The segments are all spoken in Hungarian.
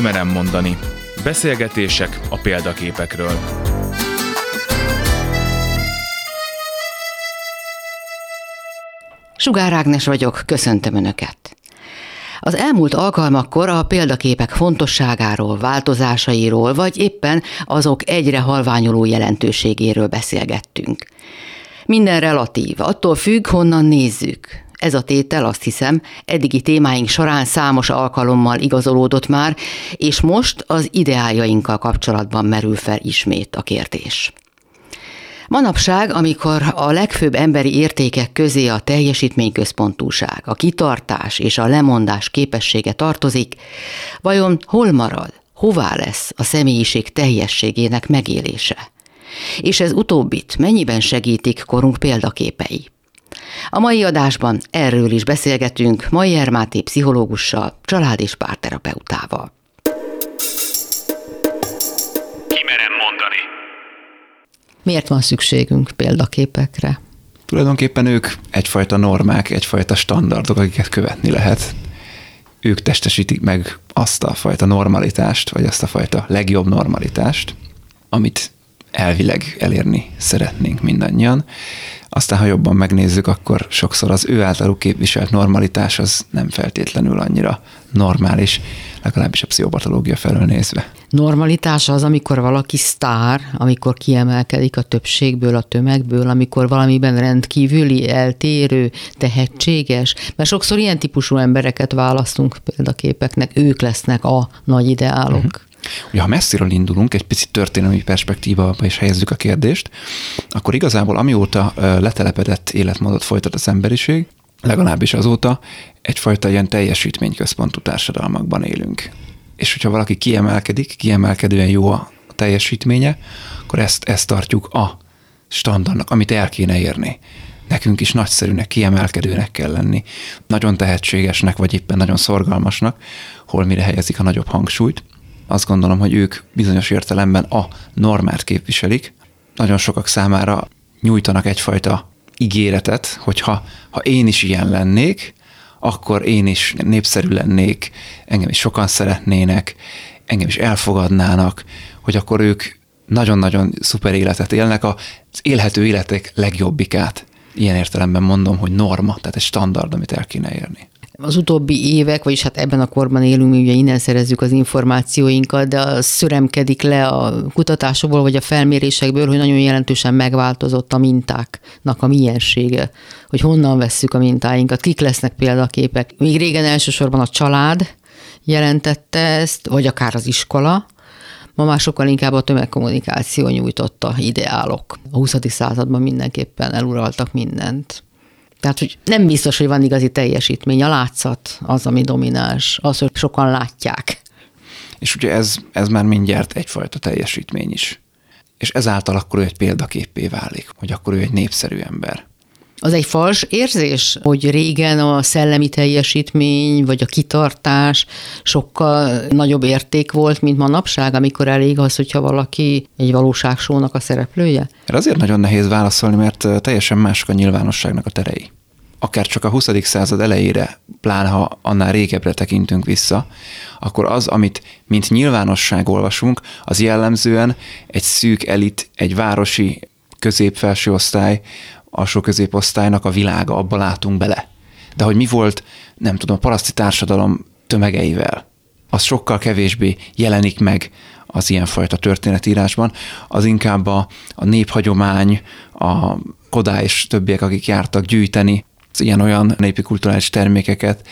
Kimerem mondani. Beszélgetések a példaképekről. Sugár Ágnes vagyok, köszöntöm Önöket. Az elmúlt alkalmakkor a példaképek fontosságáról, változásairól, vagy éppen azok egyre halványuló jelentőségéről beszélgettünk. Minden relatív, attól függ, honnan nézzük. Ez a tétel azt hiszem eddigi témáink során számos alkalommal igazolódott már, és most az ideáljainkkal kapcsolatban merül fel ismét a kérdés. Manapság, amikor a legfőbb emberi értékek közé a teljesítményközpontúság, a kitartás és a lemondás képessége tartozik, vajon hol marad, hová lesz a személyiség teljességének megélése? És ez utóbbit mennyiben segítik korunk példaképei? A mai adásban erről is beszélgetünk Majer Máté pszichológussal, család- és párterapeutával. Kimerem mondani. Miért van szükségünk példaképekre? Tulajdonképpen ők egyfajta normák, egyfajta standardok, akiket követni lehet. Ők testesítik meg azt a fajta normalitást, vagy azt a fajta legjobb normalitást, amit elvileg elérni szeretnénk mindannyian. Aztán, ha jobban megnézzük, akkor sokszor az ő általuk képviselt normalitás az nem feltétlenül annyira normális, legalábbis a pszichopatológia felől nézve. Normalitás az, amikor valaki sztár, amikor kiemelkedik a többségből, a tömegből, amikor valamiben rendkívüli, eltérő, tehetséges, mert sokszor ilyen típusú embereket választunk példaképeknek, ők lesznek a nagy ideálok. Uh-huh. Ugye, ha messziről indulunk, egy picit történelmi perspektívába is helyezzük a kérdést, akkor igazából amióta letelepedett életmódot folytat az emberiség, legalábbis azóta egyfajta ilyen teljesítményközpontú társadalmakban élünk. És hogyha valaki kiemelkedik, kiemelkedően jó a teljesítménye, akkor ezt, ezt tartjuk a standardnak, amit el kéne érni. Nekünk is nagyszerűnek, kiemelkedőnek kell lenni, nagyon tehetségesnek, vagy éppen nagyon szorgalmasnak, hol mire helyezik a nagyobb hangsúlyt azt gondolom, hogy ők bizonyos értelemben a normát képviselik. Nagyon sokak számára nyújtanak egyfajta ígéretet, hogyha ha én is ilyen lennék, akkor én is népszerű lennék, engem is sokan szeretnének, engem is elfogadnának, hogy akkor ők nagyon-nagyon szuper életet élnek, az élhető életek legjobbikát. Ilyen értelemben mondom, hogy norma, tehát egy standard, amit el kéne érni az utóbbi évek, vagyis hát ebben a korban élünk, mi ugye innen szerezzük az információinkat, de az szüremkedik le a kutatásokból, vagy a felmérésekből, hogy nagyon jelentősen megváltozott a mintáknak a miensége, hogy honnan vesszük a mintáinkat, kik lesznek példaképek. Még régen elsősorban a család jelentette ezt, vagy akár az iskola, Ma már sokkal inkább a tömegkommunikáció nyújtotta ideálok. A 20. században mindenképpen eluraltak mindent. Tehát, hogy nem biztos, hogy van igazi teljesítmény. A látszat az, ami domináns, az, hogy sokan látják. És ugye ez, ez már mindjárt egyfajta teljesítmény is. És ezáltal akkor ő egy példaképé válik, hogy akkor ő egy népszerű ember. Az egy fals érzés, hogy régen a szellemi teljesítmény vagy a kitartás sokkal nagyobb érték volt, mint manapság, amikor elég az, hogyha valaki egy valóságsónak a szereplője? Ez azért nagyon nehéz válaszolni, mert teljesen mások a nyilvánosságnak a terei. Akár csak a 20. század elejére, pláne ha annál régebbre tekintünk vissza, akkor az, amit mint nyilvánosság olvasunk, az jellemzően egy szűk elit, egy városi középfelső osztály, alsó középosztálynak a világa, abba látunk bele. De hogy mi volt, nem tudom, a paraszti társadalom tömegeivel, az sokkal kevésbé jelenik meg az ilyenfajta történetírásban, az inkább a, a néphagyomány, a Kodá és többiek, akik jártak gyűjteni ilyen-olyan népi kulturális termékeket,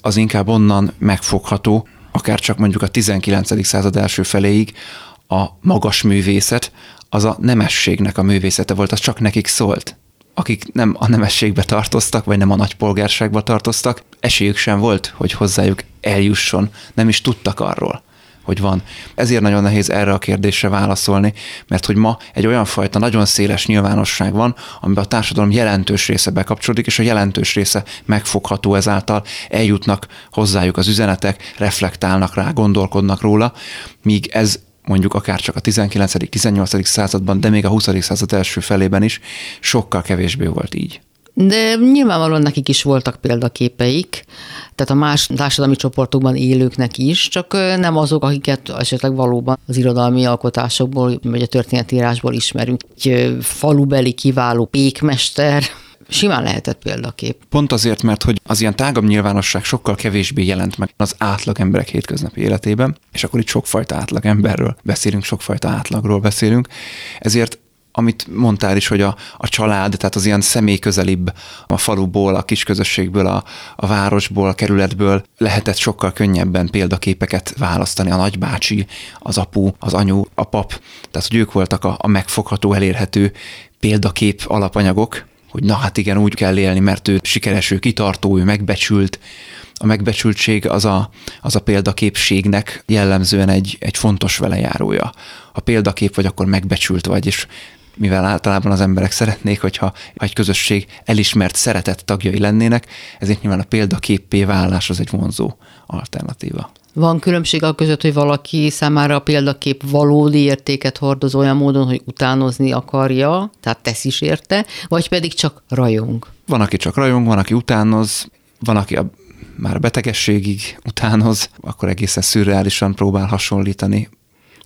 az inkább onnan megfogható, akár csak mondjuk a 19. század első feléig a magas művészet, az a nemességnek a művészete volt, az csak nekik szólt akik nem a nemességbe tartoztak, vagy nem a nagypolgárságba tartoztak, esélyük sem volt, hogy hozzájuk eljusson, nem is tudtak arról hogy van. Ezért nagyon nehéz erre a kérdésre válaszolni, mert hogy ma egy olyan fajta nagyon széles nyilvánosság van, amiben a társadalom jelentős része bekapcsolódik, és a jelentős része megfogható ezáltal, eljutnak hozzájuk az üzenetek, reflektálnak rá, gondolkodnak róla, míg ez mondjuk akár csak a 19.-18. században, de még a 20. század első felében is sokkal kevésbé volt így. De nyilvánvalóan nekik is voltak példaképeik, tehát a más társadalmi csoportokban élőknek is, csak nem azok, akiket esetleg valóban az irodalmi alkotásokból, vagy a történetírásból ismerünk. Egy falubeli kiváló pékmester, simán lehetett példakép. Pont azért, mert hogy az ilyen tágabb nyilvánosság sokkal kevésbé jelent meg az átlag emberek hétköznapi életében, és akkor itt sokfajta átlag emberről beszélünk, sokfajta átlagról beszélünk, ezért amit mondtál is, hogy a, a család, tehát az ilyen személy közelibb a faluból, a kisközösségből, a, a városból, a kerületből lehetett sokkal könnyebben példaképeket választani. A nagybácsi, az apu, az anyu, a pap, tehát hogy ők voltak a, a megfogható, elérhető példakép alapanyagok, hogy na hát igen, úgy kell élni, mert ő sikeres, ő kitartó, ő megbecsült. A megbecsültség az a, az a példaképségnek jellemzően egy, egy fontos velejárója. A példakép vagy, akkor megbecsült vagy, és mivel általában az emberek szeretnék, hogyha egy közösség elismert, szeretett tagjai lennének, ezért nyilván a példaképpé válás az egy vonzó alternatíva. Van különbség a között, hogy valaki számára a példakép valódi értéket hordoz olyan módon, hogy utánozni akarja, tehát tesz is érte, vagy pedig csak rajong? Van, aki csak rajong, van, aki utánoz, van, aki a már betegességig utánoz, akkor egészen szürreálisan próbál hasonlítani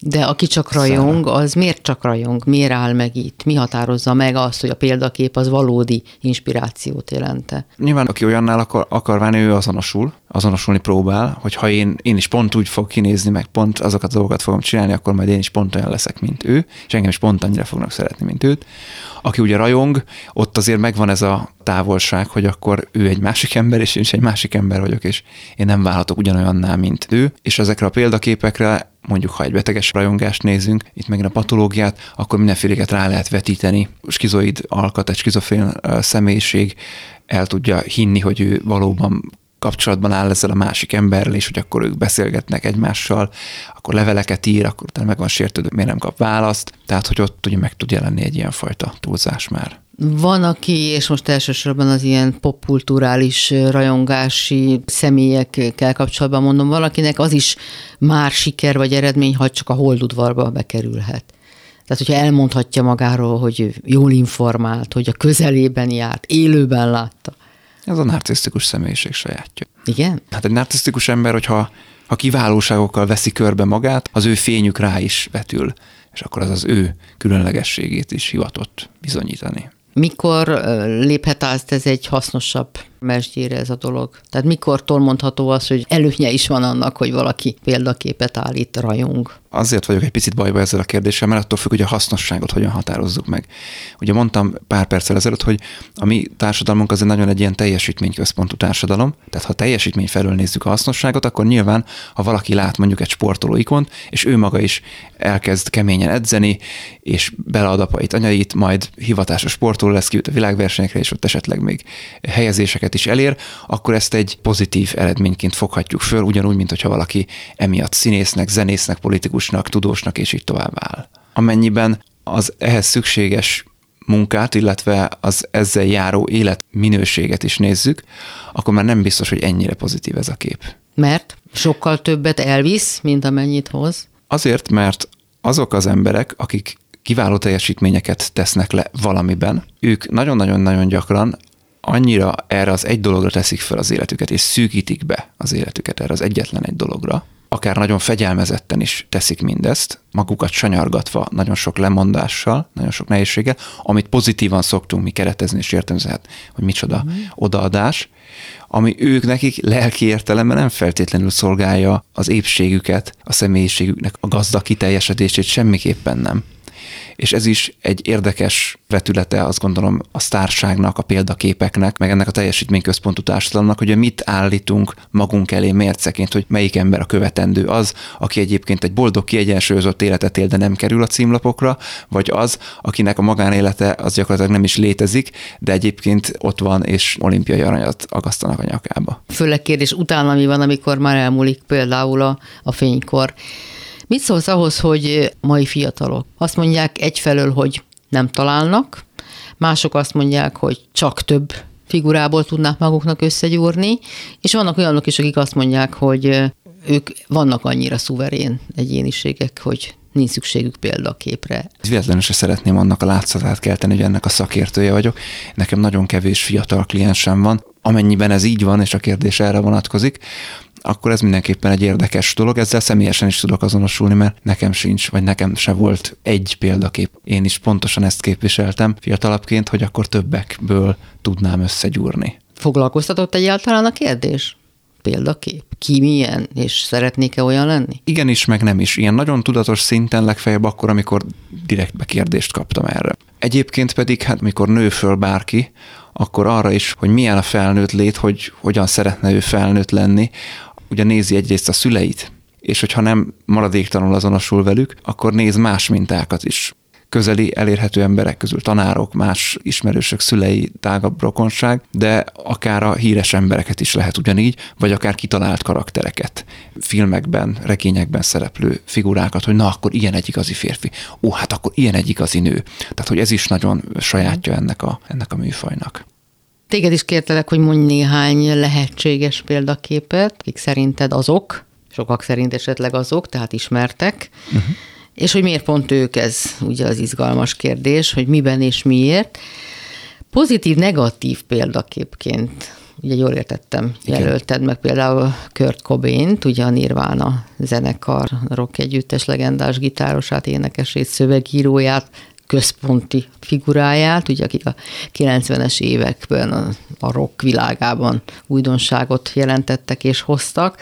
de aki csak rajong, az miért csak rajong? Miért áll meg itt? Mi határozza meg azt, hogy a példakép az valódi inspirációt jelente? Nyilván, aki olyannál akar, akar válni, ő azonosul, azonosulni próbál, hogy ha én, én is pont úgy fog kinézni, meg pont azokat a dolgokat fogom csinálni, akkor majd én is pont olyan leszek, mint ő, és engem is pont annyira fognak szeretni, mint őt. Aki ugye rajong, ott azért megvan ez a távolság, hogy akkor ő egy másik ember, és én is egy másik ember vagyok, és én nem válhatok ugyanolyanná, mint ő. És ezekre a példaképekre mondjuk ha egy beteges rajongást nézünk, itt megint a patológiát, akkor mindenféléket rá lehet vetíteni. Skizoid alkat, egy skizofrén személyiség el tudja hinni, hogy ő valóban kapcsolatban áll ezzel a másik emberrel, és hogy akkor ők beszélgetnek egymással, akkor leveleket ír, akkor utána meg van sértődő, miért nem kap választ. Tehát, hogy ott ugye meg tud jelenni egy ilyen fajta túlzás már. Van, aki, és most elsősorban az ilyen popkulturális rajongási személyekkel kapcsolatban mondom, valakinek az is már siker vagy eredmény, ha csak a holdudvarba bekerülhet. Tehát, hogyha elmondhatja magáról, hogy jól informált, hogy a közelében járt, élőben látta. Ez a narcisztikus személyiség sajátja. Igen? Hát egy narcisztikus ember, hogyha ha kiválóságokkal veszi körbe magát, az ő fényük rá is vetül, és akkor az az ő különlegességét is hivatott bizonyítani. Mikor léphet át ez egy hasznosabb mesdjére ez a dolog? Tehát mikortól mondható az, hogy előnye is van annak, hogy valaki példaképet állít, rajong? Azért vagyok egy picit bajba ezzel a kérdéssel, mert attól függ, hogy a hasznosságot hogyan határozzuk meg. Ugye mondtam pár perccel ezelőtt, hogy a mi társadalmunk az egy nagyon egy ilyen teljesítményközpontú társadalom, tehát ha teljesítmény felől nézzük a hasznosságot, akkor nyilván, ha valaki lát mondjuk egy sportoló ikont, és ő maga is elkezd keményen edzeni, és belead apait, anyait, majd hivatásos sportoló lesz, ki a világversenyekre, és ott esetleg még helyezéseket eredményeket is elér, akkor ezt egy pozitív eredményként foghatjuk föl, ugyanúgy, mint hogyha valaki emiatt színésznek, zenésznek, politikusnak, tudósnak és így tovább áll. Amennyiben az ehhez szükséges munkát, illetve az ezzel járó életminőséget is nézzük, akkor már nem biztos, hogy ennyire pozitív ez a kép. Mert sokkal többet elvisz, mint amennyit hoz? Azért, mert azok az emberek, akik kiváló teljesítményeket tesznek le valamiben, ők nagyon-nagyon-nagyon gyakran annyira erre az egy dologra teszik fel az életüket, és szűkítik be az életüket erre az egyetlen egy dologra, akár nagyon fegyelmezetten is teszik mindezt, magukat sanyargatva, nagyon sok lemondással, nagyon sok nehézséggel, amit pozitívan szoktunk mi keretezni és értelmezni, hát, hogy micsoda mm. odaadás, ami ők nekik lelki értelemben nem feltétlenül szolgálja az épségüket, a személyiségüknek a gazda kiteljesedését, semmiképpen nem és ez is egy érdekes vetülete, azt gondolom, a sztárságnak, a példaképeknek, meg ennek a teljesítményközpontú társadalomnak, hogy mit állítunk magunk elé mérceként, hogy melyik ember a követendő az, aki egyébként egy boldog, kiegyensúlyozott életet él, de nem kerül a címlapokra, vagy az, akinek a magánélete az gyakorlatilag nem is létezik, de egyébként ott van, és olimpiai aranyat agasztanak a nyakába. Főleg kérdés utána mi van, amikor már elmúlik például a, a fénykor. Mit szólsz ahhoz, hogy mai fiatalok azt mondják egyfelől, hogy nem találnak, mások azt mondják, hogy csak több figurából tudnák maguknak összegyúrni, és vannak olyanok is, akik azt mondják, hogy ők vannak annyira szuverén egyéniségek, hogy nincs szükségük példaképre. Véletlenül se szeretném annak a látszatát kelteni, hogy ennek a szakértője vagyok. Nekem nagyon kevés fiatal kliensem van. Amennyiben ez így van, és a kérdés erre vonatkozik, akkor ez mindenképpen egy érdekes dolog. Ezzel személyesen is tudok azonosulni, mert nekem sincs, vagy nekem se volt egy példakép. Én is pontosan ezt képviseltem fiatalabbként, hogy akkor többekből tudnám összegyúrni. Foglalkoztatott egyáltalán a kérdés? Példakép? Ki milyen, és szeretnék-e olyan lenni? Igenis, meg nem is. Ilyen nagyon tudatos szinten legfeljebb akkor, amikor direktbe kérdést kaptam erre. Egyébként pedig, hát mikor nő föl bárki, akkor arra is, hogy milyen a felnőtt lét, hogy hogyan szeretne ő felnőtt lenni, ugye nézi egyrészt a szüleit, és hogyha nem maradéktalanul azonosul velük, akkor néz más mintákat is. Közeli, elérhető emberek közül tanárok, más ismerősök, szülei, tágabb rokonság, de akár a híres embereket is lehet ugyanígy, vagy akár kitalált karaktereket, filmekben, regényekben szereplő figurákat, hogy na, akkor ilyen egy igazi férfi, ó, hát akkor ilyen egy igazi nő. Tehát, hogy ez is nagyon sajátja ennek a, ennek a műfajnak. Téged is kértelek, hogy mondj néhány lehetséges példaképet, kik szerinted azok, sokak szerint esetleg azok, tehát ismertek, uh-huh. És hogy miért pont ők, ez ugye az izgalmas kérdés, hogy miben és miért. Pozitív-negatív példaképként, ugye jól értettem, Igen. jelölted meg például Kurt cobain ugye a Nirvana zenekar, rock együttes legendás gitárosát, énekesét, szövegíróját, központi figuráját, ugye akik a 90-es években a, a rock világában újdonságot jelentettek és hoztak.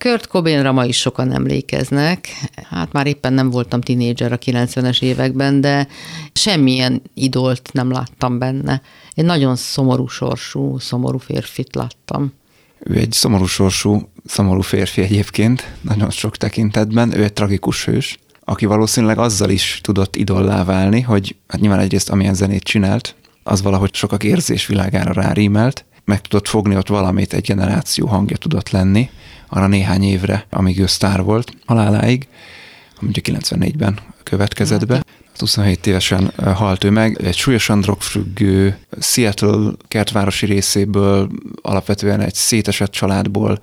Kurt Cobainra ma is sokan emlékeznek. Hát már éppen nem voltam tinédzser a 90-es években, de semmilyen idolt nem láttam benne. Én nagyon szomorú sorsú, szomorú férfit láttam. Ő egy szomorú sorsú, szomorú férfi egyébként, nagyon sok tekintetben. Ő egy tragikus hős aki valószínűleg azzal is tudott idollá válni, hogy hát nyilván egyrészt amilyen zenét csinált, az valahogy sokak érzésvilágára rárímelt, meg tudott fogni ott valamit, egy generáció hangja tudott lenni, arra néhány évre, amíg ő sztár volt, haláláig, mondjuk 94-ben következett be. 27 évesen halt ő meg, egy súlyosan drogfüggő Seattle kertvárosi részéből, alapvetően egy szétesett családból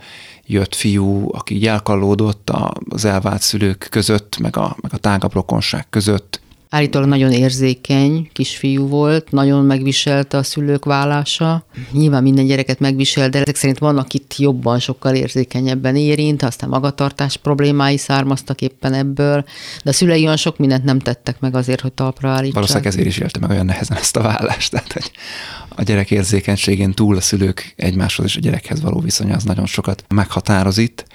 jött fiú, aki elkallódott az elvált szülők között, meg a, meg a tágabb rokonság között. Állítólag nagyon érzékeny kisfiú volt, nagyon megviselte a szülők vállása. Nyilván minden gyereket megvisel, de ezek szerint vannak itt jobban, sokkal érzékenyebben érint, aztán magatartás problémái származtak éppen ebből, de a szülei olyan sok mindent nem tettek meg azért, hogy talpra állítsák. Valószínűleg ezért is élte meg olyan nehezen ezt a vállást, tehát hogy a gyerek érzékenységén túl a szülők egymáshoz és a gyerekhez való viszonya az nagyon sokat meghatároz itt,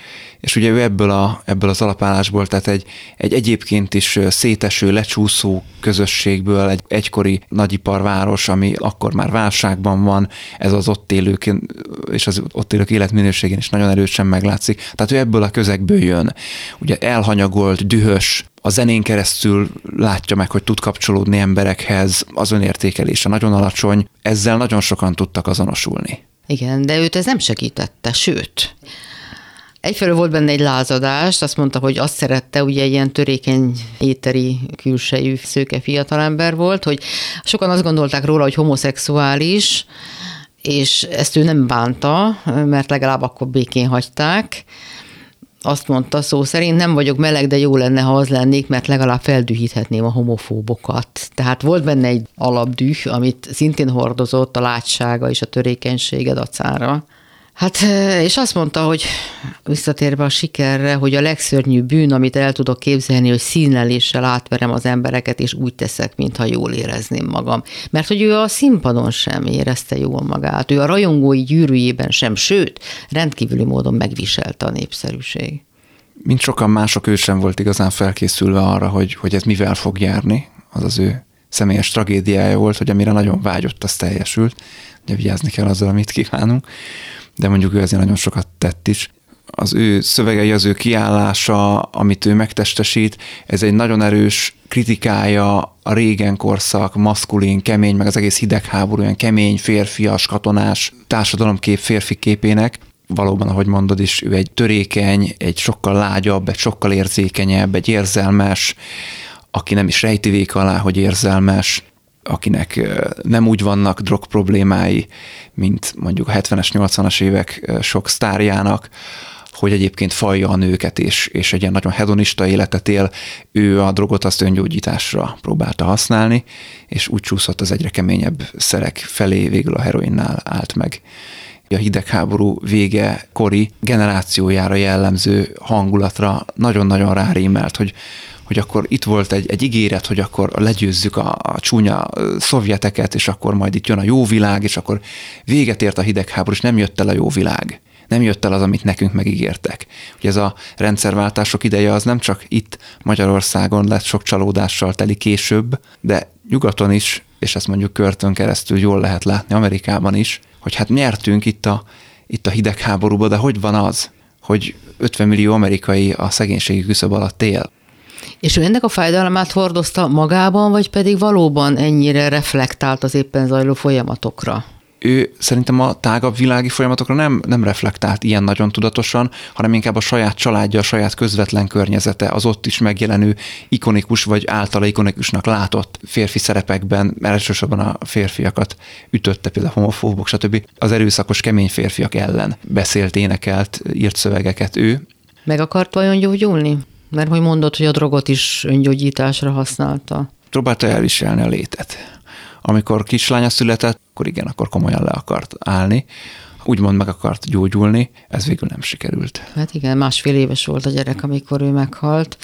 és ugye ő ebből, a, ebből az alapállásból, tehát egy, egy egyébként is széteső, lecsúszó közösségből, egy egykori nagyiparváros, ami akkor már válságban van, ez az ott élők és az ott élők életminőségén is nagyon erősen meglátszik. Tehát ő ebből a közegből jön. Ugye elhanyagolt, dühös, a zenén keresztül látja meg, hogy tud kapcsolódni emberekhez, az önértékelése nagyon alacsony, ezzel nagyon sokan tudtak azonosulni. Igen, de őt ez nem segítette, sőt, Egyfelől volt benne egy lázadás, azt mondta, hogy azt szerette, ugye ilyen törékeny, éteri, külsejű, szőke fiatalember volt, hogy sokan azt gondolták róla, hogy homoszexuális, és ezt ő nem bánta, mert legalább akkor békén hagyták, azt mondta szó szerint, nem vagyok meleg, de jó lenne, ha az lennék, mert legalább feldühíthetném a homofóbokat. Tehát volt benne egy alapdüh, amit szintén hordozott a látsága és a törékenysége dacára. Hát, és azt mondta, hogy visszatérve a sikerre, hogy a legszörnyűbb bűn, amit el tudok képzelni, hogy színeléssel átverem az embereket, és úgy teszek, mintha jól érezném magam. Mert hogy ő a színpadon sem érezte jól magát, ő a rajongói gyűrűjében sem, sőt, rendkívüli módon megviselte a népszerűség. Mint sokan mások, ő sem volt igazán felkészülve arra, hogy, hogy ez mivel fog járni, az az ő személyes tragédiája volt, hogy amire nagyon vágyott, az teljesült. Ugye vigyázni kell azzal, amit kívánunk de mondjuk ő ezért nagyon sokat tett is. Az ő szövegei, az ő kiállása, amit ő megtestesít, ez egy nagyon erős kritikája a régen korszak, maszkulin, kemény, meg az egész hidegháború, olyan kemény, férfias, katonás társadalomkép, férfi képének, valóban, ahogy mondod is, ő egy törékeny, egy sokkal lágyabb, egy sokkal érzékenyebb, egy érzelmes, aki nem is rejti alá, hogy érzelmes, akinek nem úgy vannak drog problémái, mint mondjuk a 70-es, 80-as évek sok sztárjának, hogy egyébként falja a nőket, és, és egy ilyen nagyon hedonista életet él, ő a drogot azt öngyógyításra próbálta használni, és úgy csúszott az egyre keményebb szerek felé, végül a heroinnál állt meg. A hidegháború vége kori generációjára jellemző hangulatra nagyon-nagyon rárímelt, hogy hogy akkor itt volt egy, egy ígéret, hogy akkor legyőzzük a, a csúnya szovjeteket, és akkor majd itt jön a jó világ, és akkor véget ért a hidegháború, és nem jött el a jó világ. Nem jött el az, amit nekünk megígértek. Ugye ez a rendszerváltások ideje az nem csak itt Magyarországon lett sok csalódással teli később, de nyugaton is, és ezt mondjuk körtön keresztül jól lehet látni Amerikában is, hogy hát nyertünk itt a, itt a hidegháborúba, de hogy van az, hogy 50 millió amerikai a szegénységi küszöb alatt él? És ő ennek a fájdalmát hordozta magában, vagy pedig valóban ennyire reflektált az éppen zajló folyamatokra? ő szerintem a tágabb világi folyamatokra nem, nem reflektált ilyen nagyon tudatosan, hanem inkább a saját családja, a saját közvetlen környezete, az ott is megjelenő ikonikus vagy általa ikonikusnak látott férfi szerepekben, elsősorban a férfiakat ütötte, például homofóbok, stb. Az erőszakos kemény férfiak ellen beszélt, énekelt, írt szövegeket ő. Meg akart vajon gyógyulni? Mert hogy mondott, hogy a drogot is öngyógyításra használta. Próbálta elviselni a létet. Amikor kislánya született, akkor igen, akkor komolyan le akart állni, úgymond meg akart gyógyulni, ez végül nem sikerült. Hát igen, másfél éves volt a gyerek, amikor ő meghalt.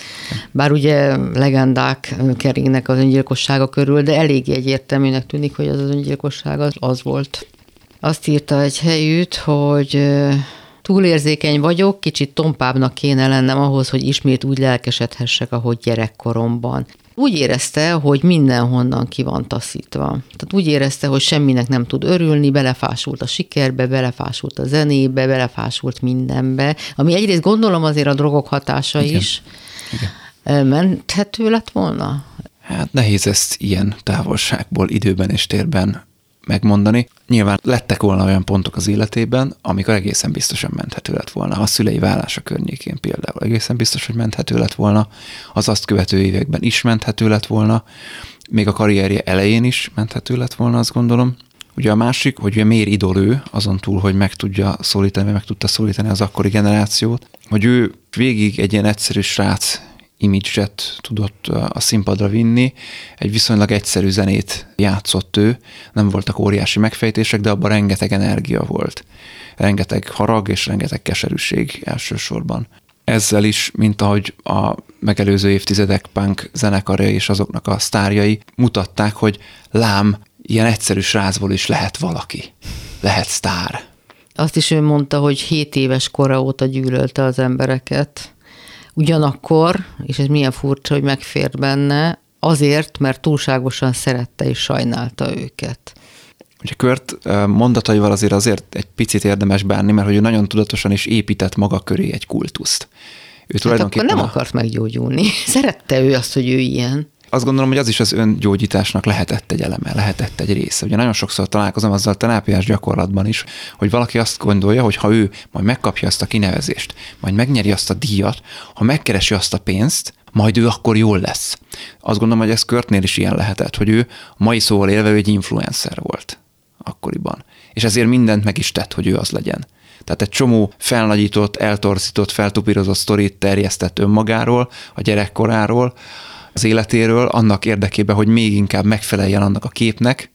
Bár ugye legendák keringnek az öngyilkossága körül, de elég egyértelműnek tűnik, hogy az az öngyilkosság az, az volt. Azt írta egy helyütt, hogy túlérzékeny vagyok, kicsit tompábbnak kéne lennem ahhoz, hogy ismét úgy lelkesedhessek, ahogy gyerekkoromban úgy érezte, hogy mindenhonnan ki van taszítva. Tehát úgy érezte, hogy semminek nem tud örülni, belefásult a sikerbe, belefásult a zenébe, belefásult mindenbe, ami egyrészt gondolom azért a drogok hatása Igen. is. Igen. Menthető lett volna? Hát nehéz ezt ilyen távolságból, időben és térben megmondani. Nyilván lettek volna olyan pontok az életében, amikor egészen biztosan menthető lett volna. A szülei vállása környékén például egészen biztos, hogy menthető lett volna. Az azt követő években is menthető lett volna. Még a karrierje elején is menthető lett volna, azt gondolom. Ugye a másik, hogy ugye miért idol ő, azon túl, hogy meg tudja szólítani, meg tudta szólítani az akkori generációt, hogy ő végig egy ilyen egyszerű srác imidzset tudott a színpadra vinni. Egy viszonylag egyszerű zenét játszott ő, nem voltak óriási megfejtések, de abban rengeteg energia volt. Rengeteg harag és rengeteg keserűség elsősorban. Ezzel is, mint ahogy a megelőző évtizedek punk zenekarja és azoknak a sztárjai mutatták, hogy lám, ilyen egyszerű srácból is lehet valaki. Lehet sztár. Azt is ő mondta, hogy 7 éves kora óta gyűlölte az embereket Ugyanakkor, és ez milyen furcsa, hogy megfér benne, azért, mert túlságosan szerette és sajnálta őket. Ugye Kört mondataival azért azért egy picit érdemes bánni, mert hogy ő nagyon tudatosan is épített maga köré egy kultuszt. Ő hát akkor nem a... akart meggyógyulni. Szerette ő azt, hogy ő ilyen azt gondolom, hogy az is az öngyógyításnak lehetett egy eleme, lehetett egy része. Ugye nagyon sokszor találkozom azzal a terápiás gyakorlatban is, hogy valaki azt gondolja, hogy ha ő majd megkapja azt a kinevezést, majd megnyeri azt a díjat, ha megkeresi azt a pénzt, majd ő akkor jól lesz. Azt gondolom, hogy ez Körtnél is ilyen lehetett, hogy ő mai szóval élve egy influencer volt akkoriban. És ezért mindent meg is tett, hogy ő az legyen. Tehát egy csomó felnagyított, eltorzított, feltupírozott sztorit terjesztett önmagáról, a gyerekkoráról, az életéről annak érdekében, hogy még inkább megfeleljen annak a képnek,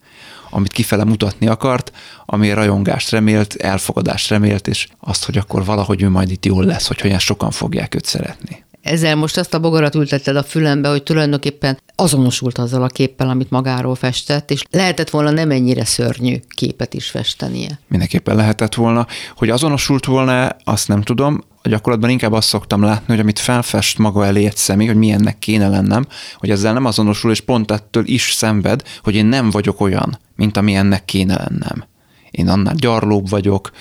amit kifele mutatni akart, ami rajongást remélt, elfogadást remélt, és azt, hogy akkor valahogy ő majd itt jól lesz, hogy olyan sokan fogják őt szeretni. Ezzel most azt a bogarat ültetted a fülembe, hogy tulajdonképpen azonosult azzal a képpel, amit magáról festett, és lehetett volna nem ennyire szörnyű képet is festenie. Mindenképpen lehetett volna. Hogy azonosult volna, azt nem tudom a gyakorlatban inkább azt szoktam látni, hogy amit felfest maga elé egy személy, hogy milyennek kéne lennem, hogy ezzel nem azonosul, és pont ettől is szenved, hogy én nem vagyok olyan, mint amilyennek kéne lennem. Én annál gyarlóbb vagyok,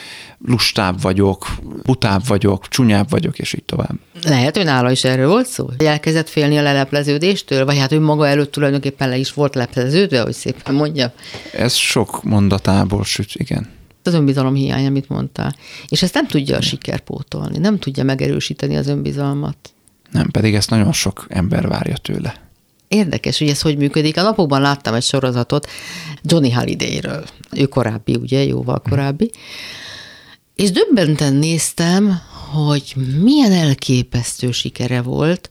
lustább vagyok, butább vagyok, csúnyább vagyok, és így tovább. Lehet, hogy nála is erről volt szó? Hogy elkezdett félni a lelepleződéstől? Vagy hát ő maga előtt tulajdonképpen le is volt lepleződve, hogy szépen mondja? Ez sok mondatából süt, igen az önbizalom hiány, amit mondtál. És ezt nem tudja a siker pótolni, nem tudja megerősíteni az önbizalmat. Nem, pedig ezt nagyon sok ember várja tőle. Érdekes, hogy ez hogy működik. A napokban láttam egy sorozatot Johnny Hallidayről. Ő korábbi, ugye, jóval korábbi. És döbbenten néztem, hogy milyen elképesztő sikere volt.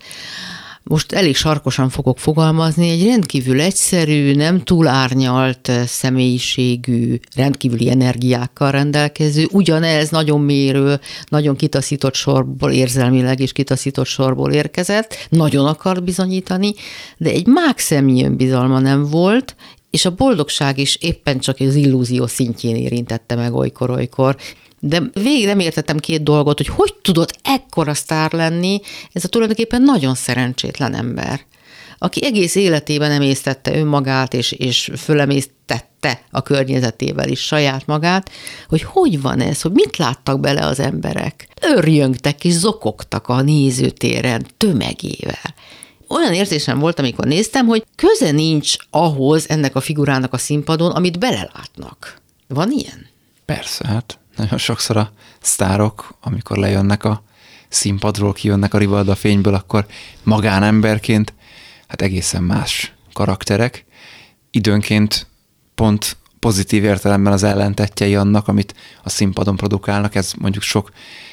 Most elég sarkosan fogok fogalmazni, egy rendkívül egyszerű, nem túl árnyalt személyiségű, rendkívüli energiákkal rendelkező, ugyanez nagyon mérő, nagyon kitaszított sorból, érzelmileg és kitaszított sorból érkezett, nagyon akart bizonyítani, de egy mák személy önbizalma nem volt, és a boldogság is éppen csak az illúzió szintjén érintette meg olykor-olykor. De végig nem értettem két dolgot, hogy hogy tudott ekkora sztár lenni ez a tulajdonképpen nagyon szerencsétlen ember, aki egész életében emésztette önmagát, és, és fölemésztette a környezetével is saját magát, hogy hogy van ez, hogy mit láttak bele az emberek. Örjöngtek és zokogtak a nézőtéren tömegével olyan érzésem volt, amikor néztem, hogy köze nincs ahhoz ennek a figurának a színpadon, amit belelátnak. Van ilyen? Persze, hát nagyon sokszor a sztárok, amikor lejönnek a színpadról, kijönnek a rivalda fényből, akkor magánemberként, hát egészen más karakterek. Időnként pont pozitív értelemben az ellentetjei annak, amit a színpadon produkálnak, ez mondjuk sok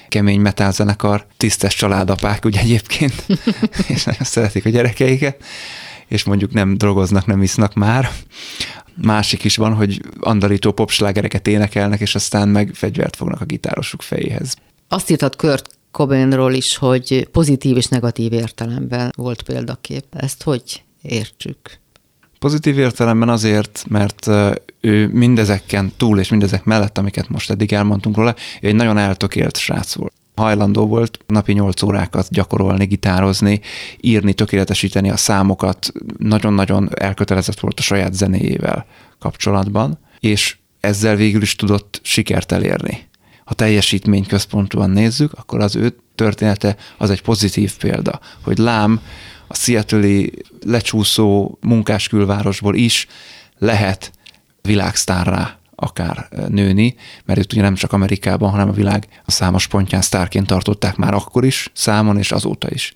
kemény metal zenekar, tisztes családapák ugye egyébként, és nagyon szeretik a gyerekeiket, és mondjuk nem drogoznak, nem isznak már. Másik is van, hogy andalító popslágereket énekelnek, és aztán meg fegyvert fognak a gitárosuk fejéhez. Azt írtad Kurt Cobainról is, hogy pozitív és negatív értelemben volt példakép. Ezt hogy értsük? Pozitív értelemben azért, mert ő mindezeken túl és mindezek mellett, amiket most eddig elmondtunk róla, ő egy nagyon eltökélt srác volt. Hajlandó volt napi 8 órákat gyakorolni, gitározni, írni, tökéletesíteni a számokat, nagyon-nagyon elkötelezett volt a saját zenéjével kapcsolatban, és ezzel végül is tudott sikert elérni. Ha teljesítmény központúan nézzük, akkor az ő története az egy pozitív példa, hogy lám, a seattle lecsúszó munkáskülvárosból is lehet világsztárrá akár nőni, mert őt ugye nem csak Amerikában, hanem a világ a számos pontján sztárként tartották már akkor is, számon és azóta is.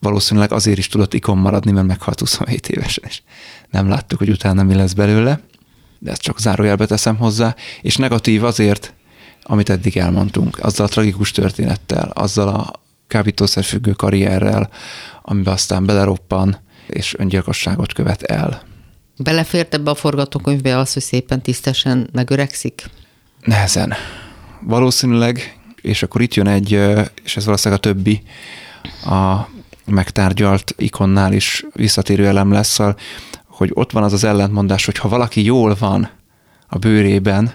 Valószínűleg azért is tudott ikon maradni, mert meghalt 27 évesen, és nem láttuk, hogy utána mi lesz belőle, de ezt csak zárójelbe teszem hozzá, és negatív azért, amit eddig elmondtunk, azzal a tragikus történettel, azzal a kábítószerfüggő karrierrel, amiben aztán beleroppan, és öngyilkosságot követ el. Belefért ebbe a forgatókönyvbe az, hogy szépen tisztesen megöregszik? Nehezen. Valószínűleg, és akkor itt jön egy, és ez valószínűleg a többi, a megtárgyalt ikonnál is visszatérő elem lesz, szóval, hogy ott van az az ellentmondás, hogy ha valaki jól van a bőrében,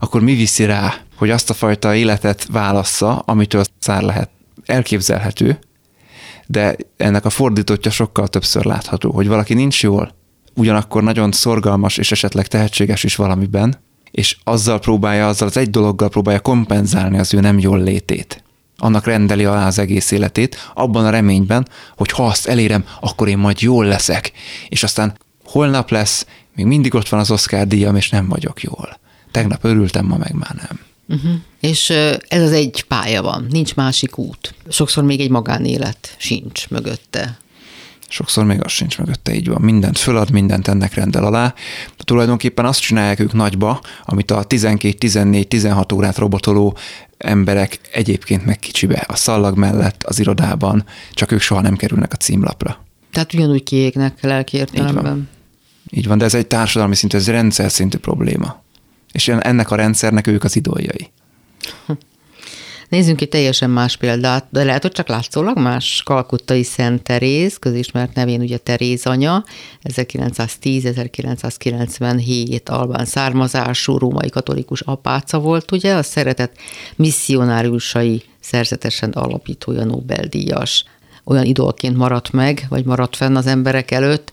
akkor mi viszi rá, hogy azt a fajta életet válassza, amitől szár lehet elképzelhető, de ennek a fordítottja sokkal többször látható, hogy valaki nincs jól, ugyanakkor nagyon szorgalmas és esetleg tehetséges is valamiben, és azzal próbálja, azzal az egy dologgal próbálja kompenzálni az ő nem jól létét. Annak rendeli alá az egész életét, abban a reményben, hogy ha azt elérem, akkor én majd jól leszek. És aztán holnap lesz, még mindig ott van az Oscar díjam, és nem vagyok jól. Tegnap örültem, ma meg már nem. Uh-huh. És ez az egy pálya van, nincs másik út. Sokszor még egy magánélet sincs mögötte. Sokszor még az sincs mögötte, így van. Mindent fölad, mindent ennek rendel alá. De tulajdonképpen azt csinálják ők nagyba, amit a 12, 14, 16 órát robotoló emberek egyébként meg kicsibe, a szallag mellett, az irodában, csak ők soha nem kerülnek a címlapra. Tehát ugyanúgy kiégnek lelki értelemben. Így van. Így van, de ez egy társadalmi szintű, ez rendszer szintű probléma. És ennek a rendszernek ők az idoljai. Nézzünk egy teljesen más példát, de lehet, hogy csak látszólag más. Kalkuttai Szent Teréz, közismert nevén ugye Teréz anya, 1910-1997 albán származású római katolikus apáca volt, ugye, a szeretett misszionáriusai szerzetesen alapítója Nobel-díjas. Olyan idolként maradt meg, vagy maradt fenn az emberek előtt,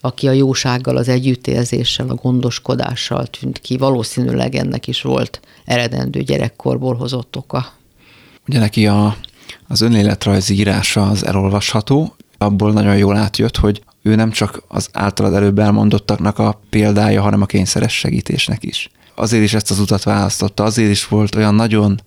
aki a jósággal, az együttérzéssel, a gondoskodással tűnt ki. Valószínűleg ennek is volt eredendő gyerekkorból hozott oka. Ugye neki a, az önéletrajzi írása az elolvasható, abból nagyon jól átjött, hogy ő nem csak az általad előbb elmondottaknak a példája, hanem a kényszeres segítésnek is. Azért is ezt az utat választotta, azért is volt olyan nagyon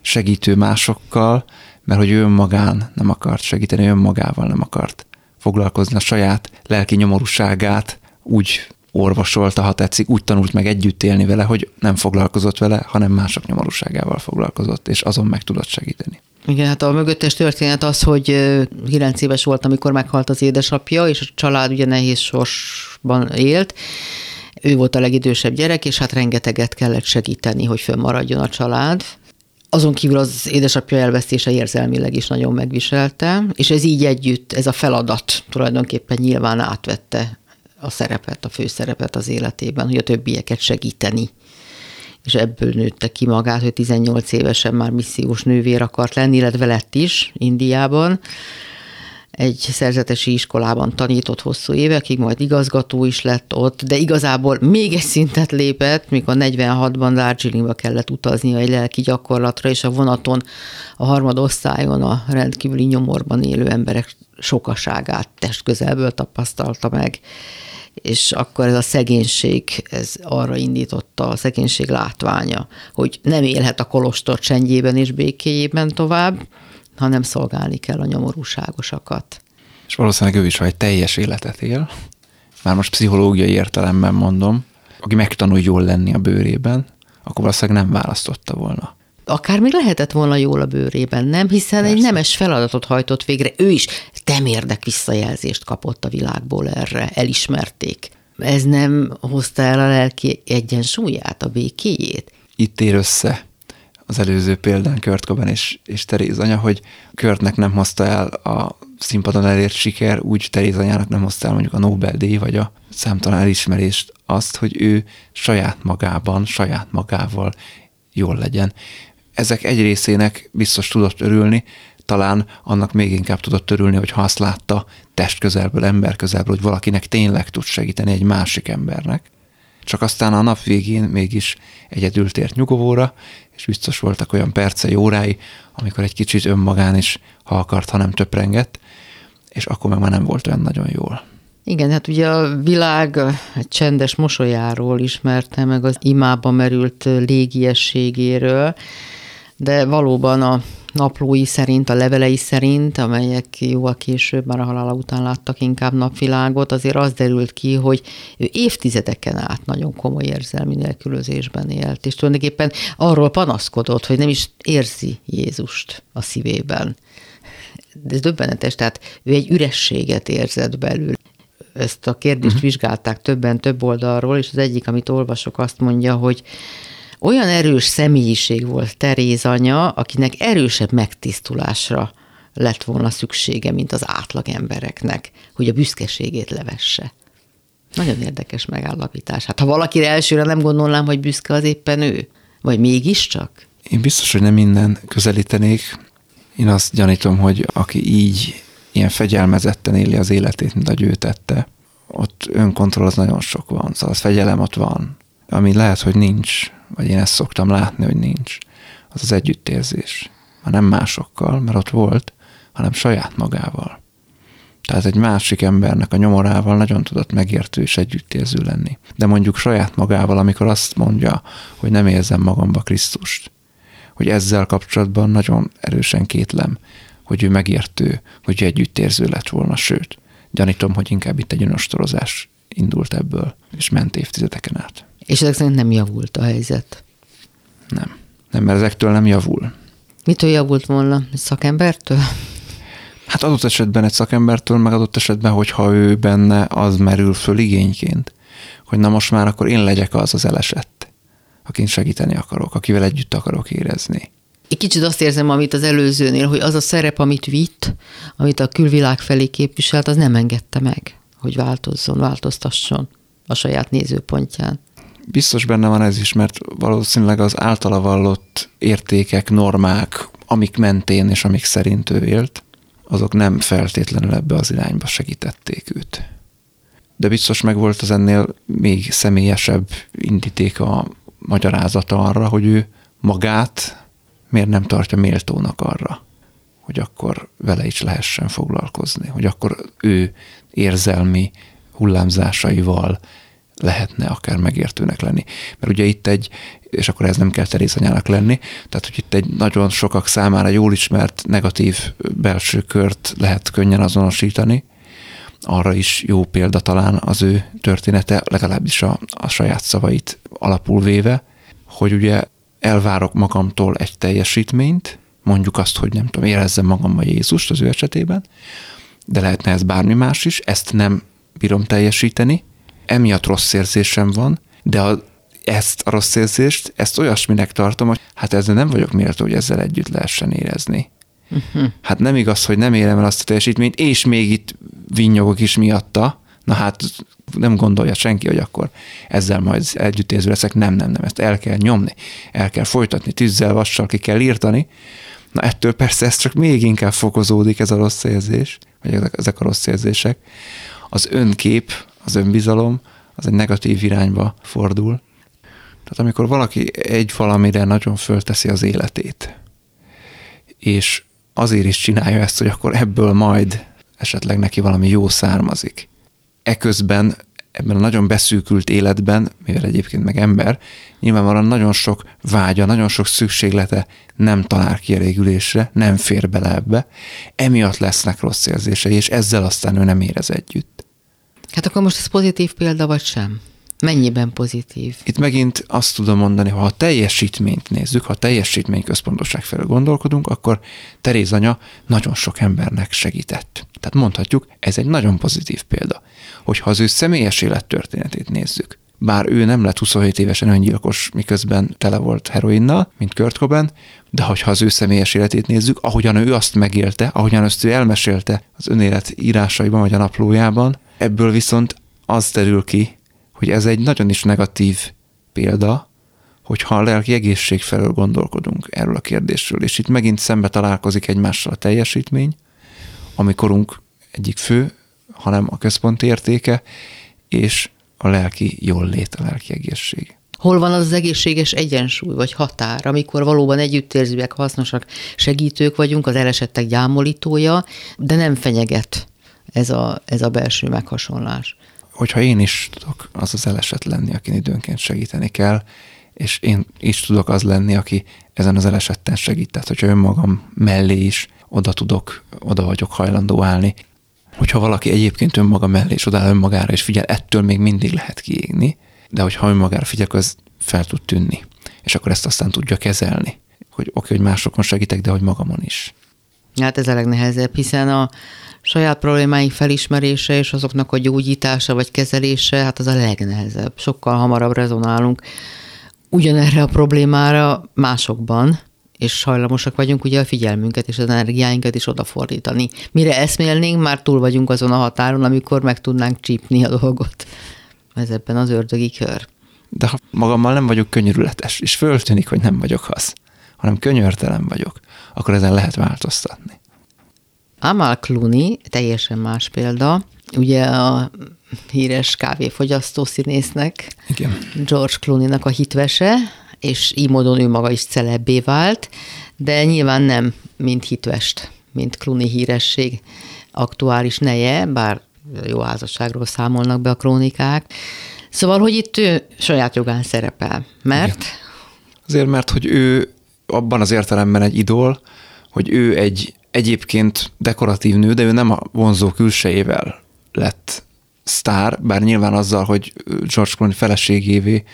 segítő másokkal, mert hogy ő önmagán nem akart segíteni, önmagával nem akart foglalkozni a saját lelki nyomorúságát, úgy orvosolta, ha tetszik, úgy tanult meg együtt élni vele, hogy nem foglalkozott vele, hanem mások nyomorúságával foglalkozott, és azon meg tudott segíteni. Igen, hát a mögöttes történet az, hogy 9 éves volt, amikor meghalt az édesapja, és a család ugye nehéz sorsban élt. Ő volt a legidősebb gyerek, és hát rengeteget kellett segíteni, hogy fönnmaradjon a család. Azon kívül az édesapja elvesztése érzelmileg is nagyon megviselte, és ez így együtt, ez a feladat tulajdonképpen nyilván átvette a szerepet, a főszerepet az életében, hogy a többieket segíteni és ebből nőtte ki magát, hogy 18 évesen már missziós nővér akart lenni, illetve lett is Indiában. Egy szerzetesi iskolában tanított hosszú évekig, majd igazgató is lett ott, de igazából még egy szintet lépett, mikor 46-ban Darjeelingba kellett utaznia egy lelki gyakorlatra, és a vonaton a harmad osztályon a rendkívüli nyomorban élő emberek sokaságát testközelből tapasztalta meg. És akkor ez a szegénység, ez arra indította a szegénység látványa, hogy nem élhet a kolostor csendjében és békéjében tovább, hanem szolgálni kell a nyomorúságosakat. És valószínűleg ő is, egy teljes életet él, már most pszichológiai értelemben mondom, aki megtanul jól lenni a bőrében, akkor valószínűleg nem választotta volna akár még lehetett volna jól a bőrében, nem? Hiszen Persze. egy nemes feladatot hajtott végre. Ő is temérdek visszajelzést kapott a világból erre, elismerték. Ez nem hozta el a lelki egyensúlyát, a békéjét? Itt ér össze az előző példán Kurt Cobain és, és Teréz anya, hogy Körtnek nem hozta el a színpadon elért siker, úgy Teréz anyának nem hozta el mondjuk a Nobel-díj, vagy a számtalan elismerést azt, hogy ő saját magában, saját magával jól legyen ezek egy részének biztos tudott örülni, talán annak még inkább tudott örülni, hogy ha azt látta test közelből, ember közelből, hogy valakinek tényleg tud segíteni egy másik embernek. Csak aztán a nap végén mégis egyedül tért nyugovóra, és biztos voltak olyan percei, órái, amikor egy kicsit önmagán is, ha akart, ha nem töprengett, és akkor meg már nem volt olyan nagyon jól. Igen, hát ugye a világ csendes mosolyáról ismerte meg az imába merült légiességéről, de valóban a naplói szerint, a levelei szerint, amelyek jóval később, már a halála után láttak inkább napvilágot, azért az derült ki, hogy ő évtizedeken át nagyon komoly érzelmi nélkülözésben élt, és tulajdonképpen arról panaszkodott, hogy nem is érzi Jézust a szívében. De ez döbbenetes, tehát ő egy ürességet érzett belül. Ezt a kérdést uh-huh. vizsgálták többen több oldalról, és az egyik, amit olvasok, azt mondja, hogy olyan erős személyiség volt Teréz anya, akinek erősebb megtisztulásra lett volna szüksége, mint az átlag embereknek, hogy a büszkeségét levesse. Nagyon érdekes megállapítás. Hát ha valakire elsőre nem gondolnám, hogy büszke az éppen ő, vagy mégiscsak? Én biztos, hogy nem minden közelítenék. Én azt gyanítom, hogy aki így ilyen fegyelmezetten éli az életét, mint ahogy ő ott önkontroll az nagyon sok van. Szóval az fegyelem ott van, ami lehet, hogy nincs vagy én ezt szoktam látni, hogy nincs, az az együttérzés. Már nem másokkal, mert ott volt, hanem saját magával. Tehát egy másik embernek a nyomorával nagyon tudott megértő és együttérző lenni. De mondjuk saját magával, amikor azt mondja, hogy nem érzem magamba Krisztust, hogy ezzel kapcsolatban nagyon erősen kétlem, hogy ő megértő, hogy együttérző lett volna, sőt, gyanítom, hogy inkább itt egy önostorozás indult ebből, és ment évtizedeken át. És ezek szerint nem javult a helyzet? Nem. Nem, mert ezektől nem javul. Mitől javult volna? Egy szakembertől? Hát adott esetben egy szakembertől, meg adott esetben, hogyha ő benne az merül föl igényként, hogy na most már akkor én legyek az az elesett, akin segíteni akarok, akivel együtt akarok érezni. Egy kicsit azt érzem, amit az előzőnél, hogy az a szerep, amit vitt, amit a külvilág felé képviselt, az nem engedte meg, hogy változzon, változtasson a saját nézőpontján biztos benne van ez is, mert valószínűleg az általa vallott értékek, normák, amik mentén és amik szerint ő élt, azok nem feltétlenül ebbe az irányba segítették őt. De biztos meg volt az ennél még személyesebb indítéka a magyarázata arra, hogy ő magát miért nem tartja méltónak arra, hogy akkor vele is lehessen foglalkozni, hogy akkor ő érzelmi hullámzásaival lehetne akár megértőnek lenni. Mert ugye itt egy, és akkor ez nem kell terézanyának lenni, tehát hogy itt egy nagyon sokak számára jól ismert negatív belső kört lehet könnyen azonosítani, arra is jó példa talán az ő története, legalábbis a, a saját szavait alapul véve, hogy ugye elvárok magamtól egy teljesítményt, mondjuk azt, hogy nem tudom, érezzem magammal Jézust az ő esetében, de lehetne ez bármi más is, ezt nem bírom teljesíteni, emiatt rossz érzésem van, de a, ezt a rossz érzést, ezt olyasminek tartom, hogy hát ezzel nem vagyok méltó, hogy ezzel együtt lehessen érezni. Uh-huh. Hát nem igaz, hogy nem érem el azt a teljesítményt, és még itt vinnyogok is miatta, na hát nem gondolja senki, hogy akkor ezzel majd együttérző leszek. Nem, nem, nem, ezt el kell nyomni, el kell folytatni, tűzzel, vassal ki kell írtani. Na ettől persze ez csak még inkább fokozódik ez a rossz érzés, vagy ezek, ezek a rossz érzések. Az önkép, az önbizalom, az egy negatív irányba fordul. Tehát amikor valaki egy valamire nagyon fölteszi az életét, és azért is csinálja ezt, hogy akkor ebből majd esetleg neki valami jó származik. Eközben ebben a nagyon beszűkült életben, mivel egyébként meg ember, nyilvánvalóan nagyon sok vágya, nagyon sok szükséglete nem talál kielégülésre, nem fér bele ebbe, emiatt lesznek rossz érzései, és ezzel aztán ő nem érez együtt. Hát akkor most ez pozitív példa, vagy sem? Mennyiben pozitív? Itt megint azt tudom mondani, ha a teljesítményt nézzük, ha a teljesítmény központosság felől gondolkodunk, akkor Teréz anya nagyon sok embernek segített. Tehát mondhatjuk, ez egy nagyon pozitív példa. Hogyha az ő személyes élettörténetét nézzük, bár ő nem lett 27 évesen öngyilkos, miközben tele volt heroinnal, mint Kurt Cobain, de hogyha az ő személyes életét nézzük, ahogyan ő azt megélte, ahogyan azt ő elmesélte az önélet írásaiban vagy a naplójában, ebből viszont az derül ki, hogy ez egy nagyon is negatív példa, hogyha a lelki egészség felől gondolkodunk erről a kérdésről, és itt megint szembe találkozik egymással a teljesítmény, amikorunk egyik fő, hanem a központi értéke, és a lelki jól lét, a lelki egészség. Hol van az, az egészséges egyensúly vagy határ, amikor valóban együttérzőek, hasznosak, segítők vagyunk, az elesettek gyámolítója, de nem fenyeget ez a, ez a belső meghasonlás hogyha én is tudok az az elesett lenni, akin időnként segíteni kell, és én is tudok az lenni, aki ezen az elesetten segít. Tehát, hogyha önmagam mellé is oda tudok, oda vagyok hajlandó állni. Hogyha valaki egyébként önmaga mellé is odáll önmagára, és figyel, ettől még mindig lehet kiégni, de hogyha önmagára figyel, az fel tud tűnni. És akkor ezt aztán tudja kezelni. Hogy oké, okay, hogy másokon segítek, de hogy magamon is. Hát ez a legnehezebb, hiszen a, saját problémáink felismerése és azoknak a gyógyítása vagy kezelése, hát az a legnehezebb. Sokkal hamarabb rezonálunk ugyanerre a problémára másokban, és hajlamosak vagyunk ugye a figyelmünket és az energiáinkat is odafordítani. Mire eszmélnénk, már túl vagyunk azon a határon, amikor meg tudnánk csípni a dolgot. Ez ebben az ördögi kör. De ha magammal nem vagyok könyörületes, és föltűnik, hogy nem vagyok az, hanem könyörtelen vagyok, akkor ezen lehet változtatni. Amal Clooney, teljesen más példa, ugye a híres kávéfogyasztó színésznek, Igen. George Clooney-nak a hitvese, és így módon ő maga is celebbé vált, de nyilván nem mint hitvest, mint Clooney híresség aktuális neje, bár jó házasságról számolnak be a krónikák. Szóval, hogy itt ő saját jogán szerepel, mert... Igen. Azért, mert hogy ő abban az értelemben egy idol, hogy ő egy egyébként dekoratív nő, de ő nem a vonzó külsejével lett sztár, bár nyilván azzal, hogy George Clooney feleségévé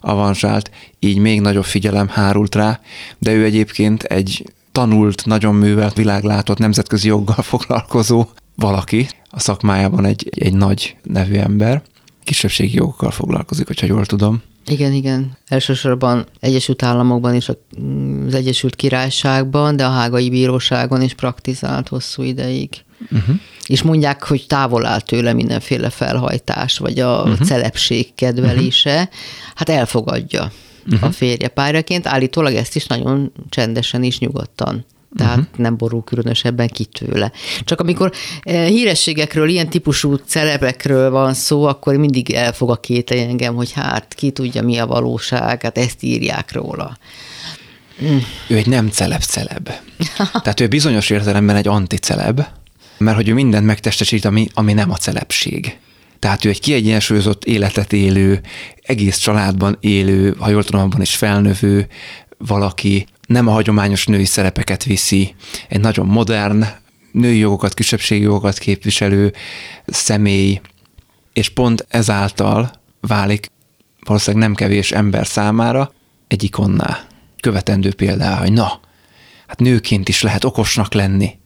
avanzsált, így még nagyobb figyelem hárult rá, de ő egyébként egy tanult, nagyon művelt, világlátott, nemzetközi joggal foglalkozó valaki, a szakmájában egy, egy nagy nevű ember, kisebbségi jogokkal foglalkozik, hogyha jól tudom. Igen, igen. Elsősorban Egyesült Államokban és az Egyesült Királyságban, de a Hágai Bíróságon is praktizált hosszú ideig. Uh-huh. És mondják, hogy távol áll tőle mindenféle felhajtás, vagy a uh-huh. celebség kedvelése. Uh-huh. Hát elfogadja uh-huh. a férje párjaként. Állítólag ezt is nagyon csendesen és nyugodtan tehát uh-huh. nem borul különösebben ki tőle. Csak amikor eh, hírességekről, ilyen típusú celebekről van szó, akkor mindig elfog a két engem, hogy hát ki tudja, mi a valóság, hát ezt írják róla. Ő egy nem celeb celeb. Tehát ő bizonyos értelemben egy anticeleb, mert hogy ő mindent megtestesít, ami, ami nem a celebség. Tehát ő egy kiegyensúlyozott életet élő, egész családban élő, ha jól tudom, abban is felnövő valaki, nem a hagyományos női szerepeket viszi, egy nagyon modern, női jogokat, kisebbségi jogokat képviselő személy, és pont ezáltal válik valószínűleg nem kevés ember számára egy ikonná, követendő példá, hogy na, hát nőként is lehet okosnak lenni,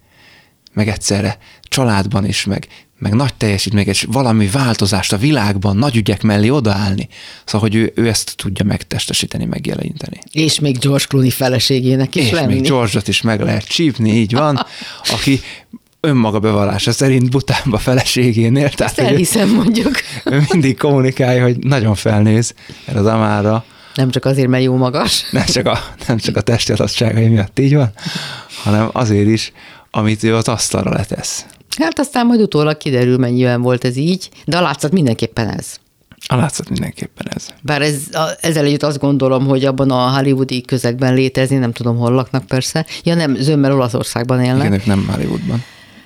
meg egyszerre családban is, meg, meg nagy teljesítmény, és valami változást a világban, nagy ügyek mellé odaállni. Szóval, hogy ő, ő ezt tudja megtestesíteni, megjeleníteni. És még George Clooney feleségének is és lenni. még George-ot is meg lehet csípni, így van, aki önmaga bevallása szerint Butánba feleségénél. Ezt Tehát, hogy ő, elhiszem mondjuk. ő mindig kommunikálja, hogy nagyon felnéz erre az amára, Nem csak azért, mert jó magas. nem csak a, nem csak a testi adottságai miatt így van, hanem azért is, amit ő az asztalra letesz. Hát aztán majd utólag kiderül, mennyiben volt ez így, de a látszat mindenképpen ez. A látszat mindenképpen ez. Bár ez, a, ezzel együtt azt gondolom, hogy abban a hollywoodi közegben létezni, nem tudom, hol laknak persze. Ja nem, zömmel Olaszországban élnek. Igen, ők nem Hollywoodban.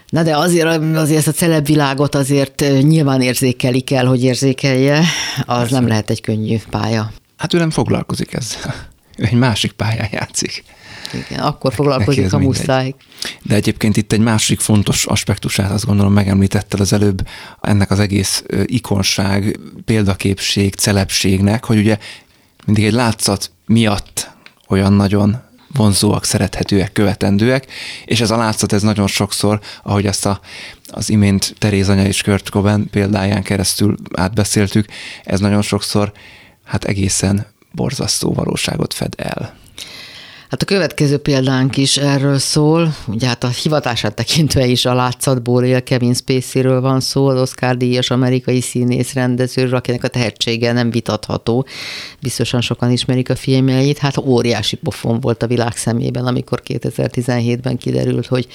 Na de azért, azért ezt a celeb világot azért nyilván érzékeli kell, hogy érzékelje. Az Persze. nem lehet egy könnyű pálya. Hát ő nem foglalkozik ezzel. Ő egy másik pályán játszik. Igen, akkor foglalkozik, ha muszáj. De egyébként itt egy másik fontos aspektusát azt gondolom megemlítetted az előbb ennek az egész ikonság, példaképség, celebségnek, hogy ugye mindig egy látszat miatt olyan nagyon vonzóak, szerethetőek, követendőek, és ez a látszat, ez nagyon sokszor, ahogy ezt a, az imént Teréz anya és Kurt Cobain példáján keresztül átbeszéltük, ez nagyon sokszor hát egészen borzasztó valóságot fed el. Hát a következő példánk is erről szól, ugye hát a hivatását tekintve is a látszatból él Kevin Spacey-ről van szó, az Oscar díjas amerikai színész rendezőről, akinek a tehetsége nem vitatható. Biztosan sokan ismerik a filmjeit, hát óriási pofon volt a világ szemében, amikor 2017-ben kiderült, hogy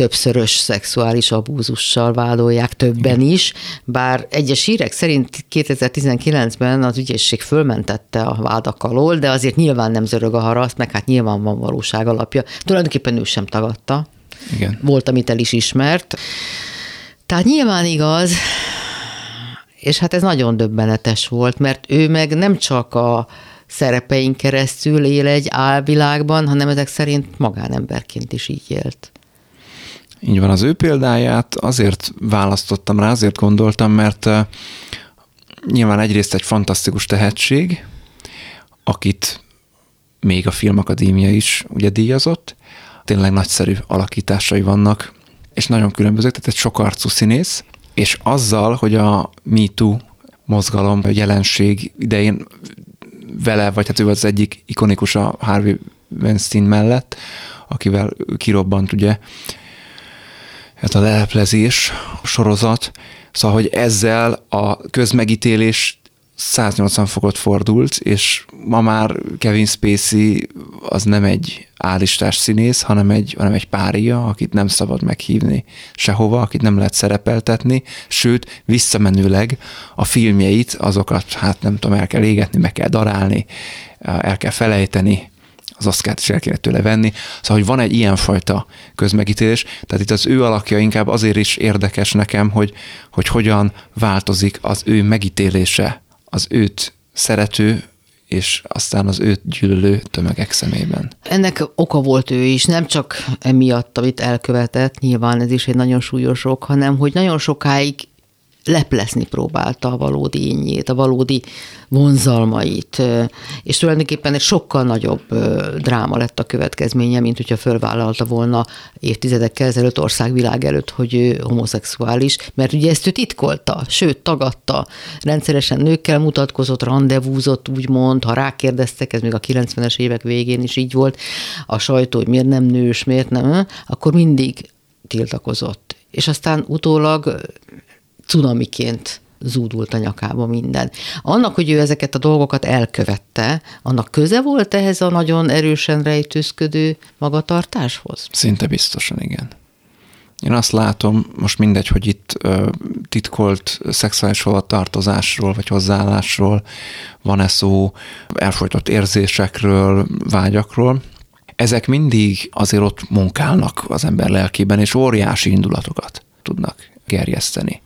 többszörös szexuális abúzussal vádolják többen is, bár egyes hírek szerint 2019-ben az ügyészség fölmentette a vádak alól, de azért nyilván nem zörög a haraszt, meg hát nyilván van valóság alapja. Tulajdonképpen ő sem tagadta. Igen. Volt, amit el is ismert. Tehát nyilván igaz, és hát ez nagyon döbbenetes volt, mert ő meg nem csak a szerepeink keresztül él egy álvilágban, hanem ezek szerint magánemberként is így élt. Így van, az ő példáját azért választottam rá, azért gondoltam, mert nyilván egyrészt egy fantasztikus tehetség, akit még a Filmakadémia is ugye díjazott, tényleg nagyszerű alakításai vannak, és nagyon különbözők, tehát egy sokarcú színész, és azzal, hogy a MeToo mozgalom, a jelenség idején vele, vagy hát ő az egyik ikonikus a Harvey Weinstein mellett, akivel kirobbant ugye hát a leleplezés sorozat, szóval, hogy ezzel a közmegítélés 180 fokot fordult, és ma már Kevin Spacey az nem egy állistás színész, hanem egy, hanem egy pária, akit nem szabad meghívni sehova, akit nem lehet szerepeltetni, sőt, visszamenőleg a filmjeit, azokat hát nem tudom, el kell égetni, meg kell darálni, el kell felejteni, az oszkát is el kéne tőle venni. Szóval, hogy van egy ilyenfajta közmegítélés, tehát itt az ő alakja inkább azért is érdekes nekem, hogy, hogy hogyan változik az ő megítélése az őt szerető és aztán az őt gyűlölő tömegek szemében. Ennek oka volt ő is, nem csak emiatt, amit elkövetett, nyilván ez is egy nagyon súlyos ok, hanem hogy nagyon sokáig leplezni próbálta a valódi ényét, a valódi vonzalmait, és tulajdonképpen egy sokkal nagyobb dráma lett a következménye, mint hogyha fölvállalta volna évtizedekkel ezelőtt országvilág előtt, hogy ő homoszexuális, mert ugye ezt ő titkolta, sőt tagadta, rendszeresen nőkkel mutatkozott, rendezvúzott, úgymond, ha rákérdeztek, ez még a 90-es évek végén is így volt, a sajtó, hogy miért nem nős, miért nem, akkor mindig tiltakozott. És aztán utólag cunamiként zúdult a nyakába minden. Annak, hogy ő ezeket a dolgokat elkövette, annak köze volt ehhez a nagyon erősen rejtőzködő magatartáshoz? Szinte biztosan, igen. Én azt látom, most mindegy, hogy itt ö, titkolt szexuális tartozásról vagy hozzáállásról van-e szó, elfolytott érzésekről, vágyakról, ezek mindig azért ott munkálnak az ember lelkében, és óriási indulatokat tudnak gerjeszteni.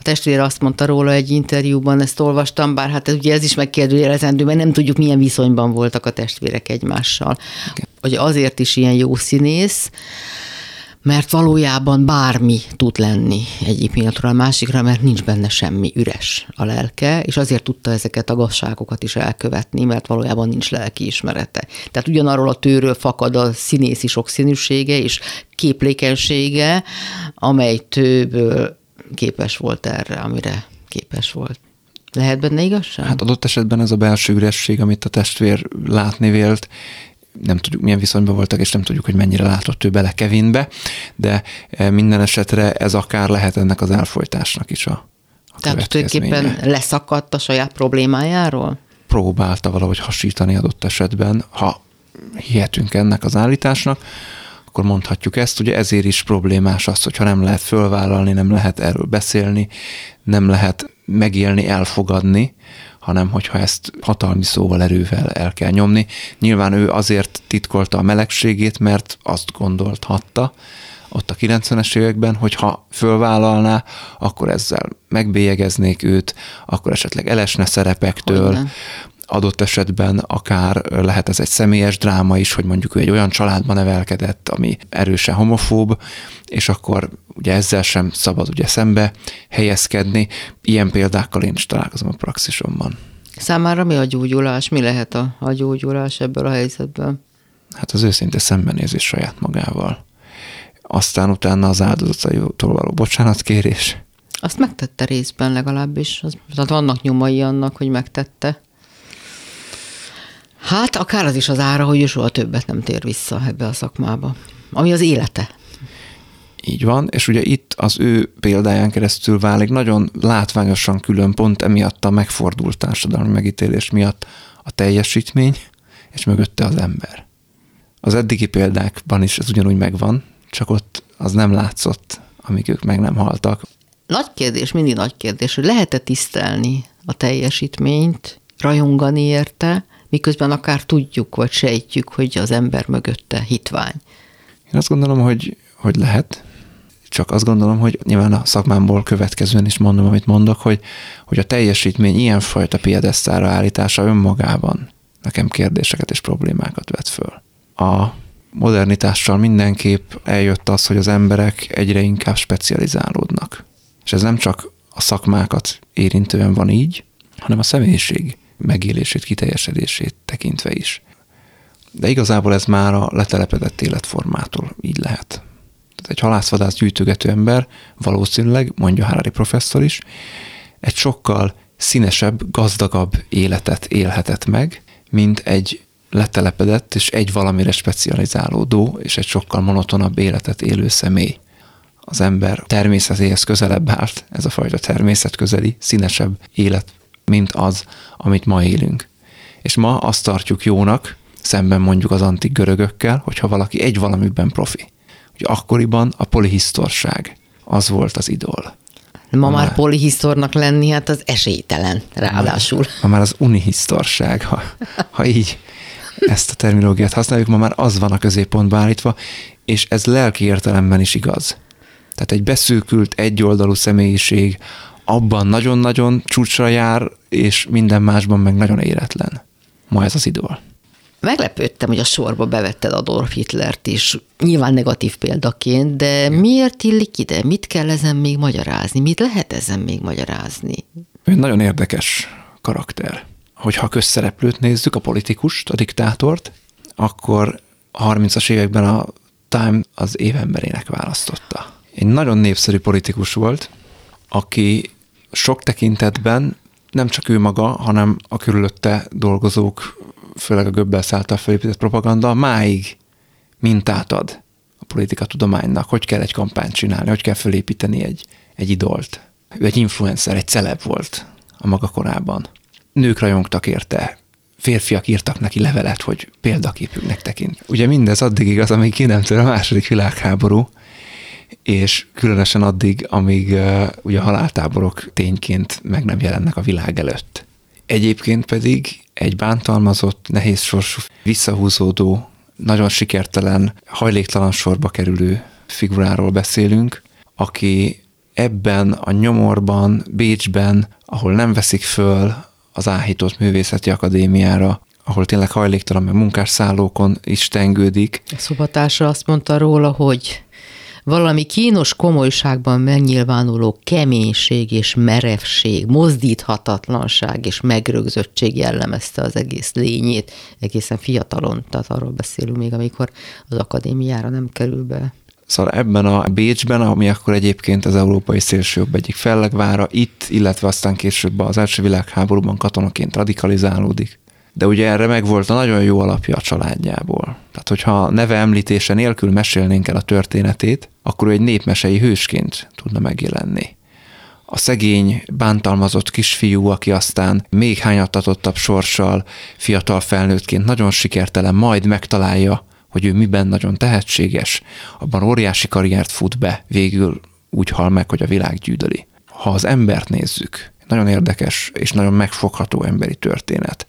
A testvér azt mondta róla egy interjúban, ezt olvastam, bár hát ugye ez is megkérdőjelezendő, mert nem tudjuk, milyen viszonyban voltak a testvérek egymással. Okay. Hogy azért is ilyen jó színész, mert valójában bármi tud lenni egyik pillanatról a másikra, mert nincs benne semmi üres a lelke, és azért tudta ezeket a gazságokat is elkövetni, mert valójában nincs lelki ismerete. Tehát ugyanarról a tőről fakad a színészi sokszínűsége és képlékenysége, amely tőből képes volt erre, amire képes volt. Lehet benne igazság? Hát adott esetben ez a belső üresség, amit a testvér látni vélt, nem tudjuk, milyen viszonyban voltak, és nem tudjuk, hogy mennyire látott ő bele Kevinbe, de eh, minden esetre ez akár lehet ennek az elfolytásnak is a, a Tehát tulajdonképpen leszakadt a saját problémájáról? Próbálta valahogy hasítani adott esetben, ha hihetünk ennek az állításnak, akkor mondhatjuk ezt, ugye ezért is problémás az, hogyha nem lehet fölvállalni, nem lehet erről beszélni, nem lehet megélni, elfogadni, hanem hogyha ezt hatalmi szóval, erővel el kell nyomni. Nyilván ő azért titkolta a melegségét, mert azt gondolhatta, ott a 90-es években, hogy ha fölvállalná, akkor ezzel megbélyegeznék őt, akkor esetleg elesne szerepektől, Hogyne adott esetben akár lehet ez egy személyes dráma is, hogy mondjuk ő egy olyan családban nevelkedett, ami erősen homofób, és akkor ugye ezzel sem szabad ugye szembe helyezkedni. Ilyen példákkal én is találkozom a praxisomban. Számára mi a gyógyulás? Mi lehet a, a gyógyulás ebből a helyzetben? Hát az őszinte szembenézés saját magával. Aztán utána az áldozataitól való bocsánatkérés. Azt megtette részben legalábbis. Az, tehát vannak nyomai annak, hogy megtette. Hát akár az is az ára, hogy ő soha többet nem tér vissza ebbe a szakmába, ami az élete. Így van, és ugye itt az ő példáján keresztül válik nagyon látványosan külön pont emiatt a megfordult társadalmi megítélés miatt a teljesítmény, és mögötte az ember. Az eddigi példákban is ez ugyanúgy megvan, csak ott az nem látszott, amíg ők meg nem haltak. Nagy kérdés, mindig nagy kérdés, hogy lehet-e tisztelni a teljesítményt, rajongani érte, miközben akár tudjuk, vagy sejtjük, hogy az ember mögötte hitvány. Én azt gondolom, hogy, hogy lehet, csak azt gondolom, hogy nyilván a szakmámból következően is mondom, amit mondok, hogy, hogy a teljesítmény ilyenfajta piedesztára állítása önmagában nekem kérdéseket és problémákat vet föl. A modernitással mindenképp eljött az, hogy az emberek egyre inkább specializálódnak. És ez nem csak a szakmákat érintően van így, hanem a személyiség megélését, kiteljesedését tekintve is. De igazából ez már a letelepedett életformától így lehet. Tehát egy halászvadász gyűjtögető ember valószínűleg, mondja Harari professzor is, egy sokkal színesebb, gazdagabb életet élhetett meg, mint egy letelepedett és egy valamire specializálódó és egy sokkal monotonabb életet élő személy. Az ember természetéhez közelebb állt, ez a fajta természetközeli, színesebb élet mint az, amit ma élünk. És ma azt tartjuk jónak, szemben mondjuk az antik görögökkel, hogyha valaki egy valamiben profi. Hogy akkoriban a polihisztorság az volt az idol. Ma, ma már polihisztornak lenni, hát az esélytelen, ráadásul. Ma már az unihisztorság, ha, ha így ezt a terminológiát használjuk, ma már az van a középpontba állítva, és ez lelki értelemben is igaz. Tehát egy beszűkült, egyoldalú személyiség, abban nagyon-nagyon csúcsra jár, és minden másban meg nagyon éretlen. Ma ez az idól. Meglepődtem, hogy a sorba bevetted Adolf Hitlert is, nyilván negatív példaként, de miért illik ide? Mit kell ezen még magyarázni? Mit lehet ezen még magyarázni? Ő nagyon érdekes karakter. Hogyha a közszereplőt nézzük, a politikust, a diktátort, akkor a 30-as években a Time az évemberének választotta. Egy nagyon népszerű politikus volt, aki sok tekintetben nem csak ő maga, hanem a körülötte dolgozók, főleg a Göbbels által felépített propaganda máig mintát ad a politika tudománynak, hogy kell egy kampányt csinálni, hogy kell felépíteni egy, egy idolt. Ő egy influencer, egy celeb volt a maga korában. Nők rajongtak érte, férfiak írtak neki levelet, hogy példaképüknek tekint. Ugye mindez addig igaz, amíg ki nem a második világháború, és különösen addig, amíg uh, ugye a haláltáborok tényként meg nem jelennek a világ előtt. Egyébként pedig egy bántalmazott, nehéz sorsú, visszahúzódó, nagyon sikertelen, hajléktalan sorba kerülő figuráról beszélünk, aki ebben a nyomorban, Bécsben, ahol nem veszik föl az áhított művészeti akadémiára, ahol tényleg hajléktalan, meg munkásszállókon is tengődik. A szobatársa azt mondta róla, hogy valami kínos komolyságban megnyilvánuló keménység és merevség, mozdíthatatlanság és megrögzöttség jellemezte az egész lényét, egészen fiatalon, tehát arról beszélünk még, amikor az akadémiára nem kerül be. Szóval ebben a Bécsben, ami akkor egyébként az európai szélsőjobb egyik fellegvára, itt, illetve aztán később az első világháborúban katonaként radikalizálódik. De ugye erre meg volt a nagyon jó alapja a családjából. Tehát, hogyha neve említése nélkül mesélnénk el a történetét, akkor ő egy népmesei hősként tudna megjelenni. A szegény, bántalmazott kisfiú, aki aztán még hányattatottabb sorssal, fiatal felnőttként nagyon sikertelen, majd megtalálja hogy ő miben nagyon tehetséges, abban óriási karriert fut be, végül úgy hal meg, hogy a világ gyűdöli. Ha az embert nézzük, nagyon érdekes és nagyon megfogható emberi történet.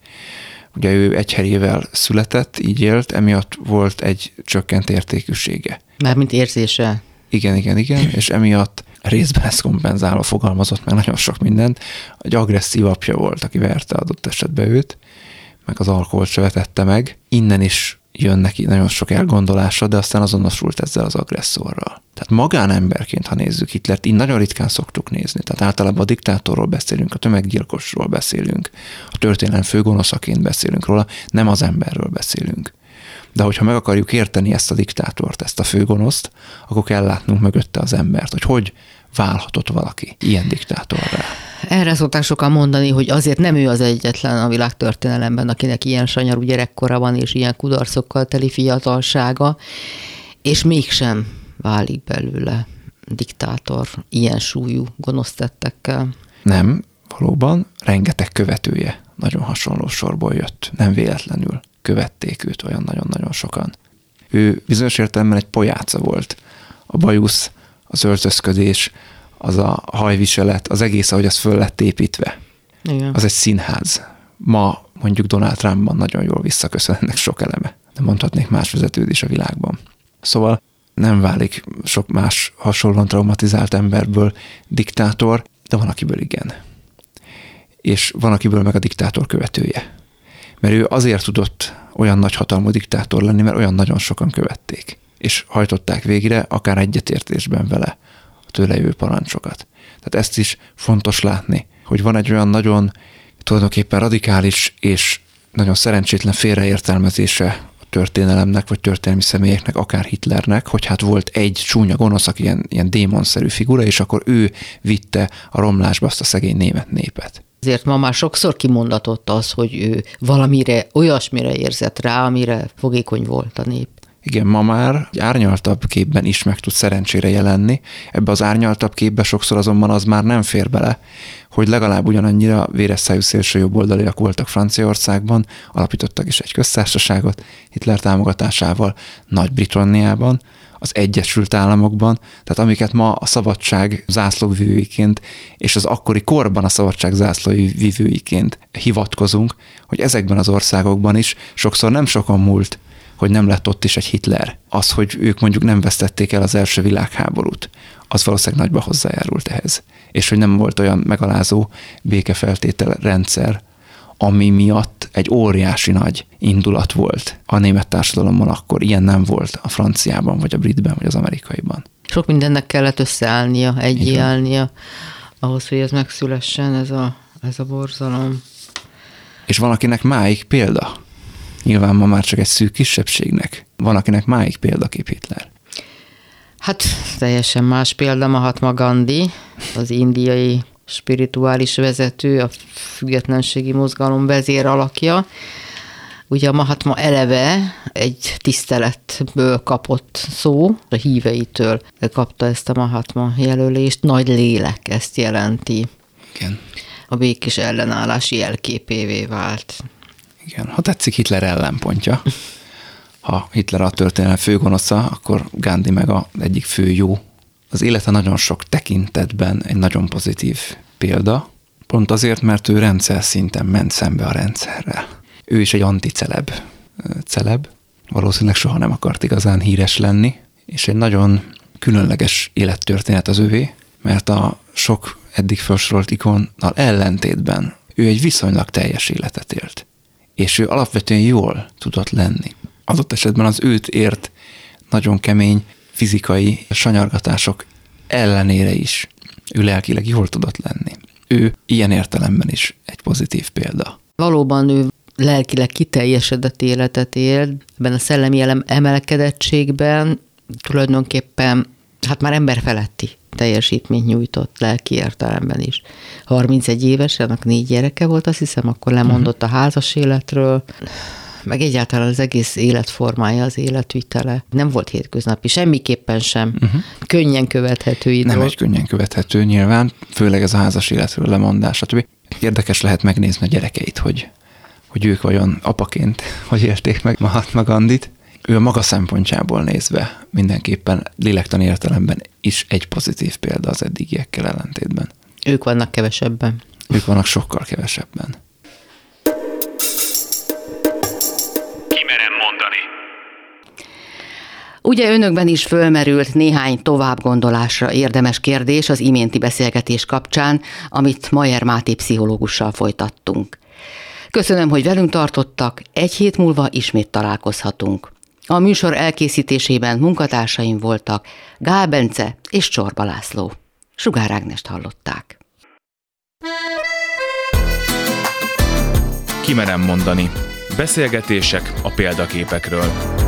Ugye ő egy helyével született, így élt, emiatt volt egy csökkent értékűsége. Mármint érzése. Igen, igen, igen, és emiatt részben ezt kompenzálva fogalmazott meg nagyon sok mindent. Egy agresszív apja volt, aki verte adott esetben őt, meg az alkoholt se vetette meg. Innen is jön neki nagyon sok elgondolása, de aztán azonosult ezzel az agresszorral. Tehát magánemberként, ha nézzük Hitlert, így nagyon ritkán szoktuk nézni. Tehát általában a diktátorról beszélünk, a tömeggyilkosról beszélünk, a történelem főgonoszaként beszélünk róla, nem az emberről beszélünk. De hogyha meg akarjuk érteni ezt a diktátort, ezt a főgonoszt, akkor kell látnunk mögötte az embert, hogy hogy válhatott valaki ilyen diktátorra. Erre szokták sokan mondani, hogy azért nem ő az egyetlen a világtörténelemben, akinek ilyen sanyarú gyerekkora van, és ilyen kudarcokkal teli fiatalsága, és mégsem válik belőle diktátor ilyen súlyú gonosz tettekkel. Nem, valóban rengeteg követője nagyon hasonló sorból jött, nem véletlenül követték őt olyan nagyon-nagyon sokan. Ő bizonyos értelemben egy pojáca volt. A bajusz, az öltözködés, az a hajviselet, az egész, ahogy az föl lett építve. Igen. Az egy színház. Ma mondjuk Donald Trumpban nagyon jól visszaköszön ennek sok eleme. De mondhatnék más vezetőd is a világban. Szóval nem válik sok más hasonlóan traumatizált emberből diktátor, de van akiből igen. És van akiből meg a diktátor követője. Mert ő azért tudott olyan nagy hatalmú diktátor lenni, mert olyan nagyon sokan követték, és hajtották végre, akár egyetértésben vele tőle jövő parancsokat. Tehát ezt is fontos látni, hogy van egy olyan nagyon tulajdonképpen radikális és nagyon szerencsétlen félreértelmezése a történelemnek, vagy történelmi személyeknek, akár Hitlernek, hogy hát volt egy csúnya gonosz, aki ilyen, ilyen démonszerű figura, és akkor ő vitte a romlásba azt a szegény német népet. Ezért ma már sokszor kimondatott az, hogy ő valamire, olyasmire érzett rá, amire fogékony volt a nép. Igen, ma már egy árnyaltabb képben is meg tud szerencsére jelenni. Ebbe az árnyaltabb képbe sokszor azonban az már nem fér bele, hogy legalább ugyanannyira véres szájú szélső jobboldaliak voltak Franciaországban, alapítottak is egy köztársaságot Hitler támogatásával Nagy-Britanniában, az Egyesült Államokban, tehát amiket ma a szabadság zászlóvivőiként és az akkori korban a szabadság zászlóvivőiként hivatkozunk, hogy ezekben az országokban is sokszor nem sokan múlt hogy nem lett ott is egy Hitler. Az, hogy ők mondjuk nem vesztették el az első világháborút, az valószínűleg nagyba hozzájárult ehhez. És hogy nem volt olyan megalázó békefeltétel rendszer, ami miatt egy óriási nagy indulat volt a német társadalomban akkor. Ilyen nem volt a franciában, vagy a britben, vagy az amerikaiban. Sok mindennek kellett összeállnia, egyéállnia, ahhoz, hogy ez megszülessen, ez a, ez a borzalom. És van, akinek máig példa. Nyilván ma már csak egy szűk kisebbségnek. Van, akinek máig példakép Hitler. Hát teljesen más példa Mahatma Gandhi, az indiai spirituális vezető, a függetlenségi mozgalom vezér alakja. Ugye a Mahatma eleve egy tiszteletből kapott szó, a híveitől kapta ezt a Mahatma jelölést, nagy lélek ezt jelenti. Igen. A békés ellenállás jelképévé vált. Igen, ha tetszik Hitler ellenpontja. Ha Hitler a történelem főgonosza, akkor Gandhi meg a egyik fő jó. Az élete nagyon sok tekintetben egy nagyon pozitív példa, pont azért, mert ő rendszer szinten ment szembe a rendszerrel. Ő is egy anticeleb celeb, valószínűleg soha nem akart igazán híres lenni, és egy nagyon különleges élettörténet az övé, mert a sok eddig felsorolt ikonnal ellentétben ő egy viszonylag teljes életet élt és ő alapvetően jól tudott lenni. Adott esetben az őt ért nagyon kemény fizikai sanyargatások ellenére is ő lelkileg jól tudott lenni. Ő ilyen értelemben is egy pozitív példa. Valóban ő lelkileg kiteljesedett életet él, ebben a szellemi emelkedettségben tulajdonképpen hát már emberfeletti teljesítményt nyújtott lelki értelemben is. 31 éves, annak négy gyereke volt, azt hiszem, akkor lemondott a házas életről, meg egyáltalán az egész életformája, az életvitele nem volt hétköznapi, semmiképpen sem uh-huh. könnyen követhető idő. Nem egy könnyen követhető nyilván, főleg ez a házas életről lemondás, stb. Érdekes lehet megnézni a gyerekeit, hogy, hogy ők vajon apaként hogy érték meg Mahatma Gandit. Ő a maga szempontjából nézve mindenképpen lélektani értelemben is egy pozitív példa az eddigiekkel ellentétben. Ők vannak kevesebben. Ők vannak sokkal kevesebben. Ugye önökben is fölmerült néhány tovább gondolásra érdemes kérdés az iménti beszélgetés kapcsán, amit Majer Máté pszichológussal folytattunk. Köszönöm, hogy velünk tartottak, egy hét múlva ismét találkozhatunk. A műsor elkészítésében munkatársaim voltak Gál Bence és Csorba László. Sugár Ágnest hallották. Kimerem mondani. Beszélgetések a példaképekről.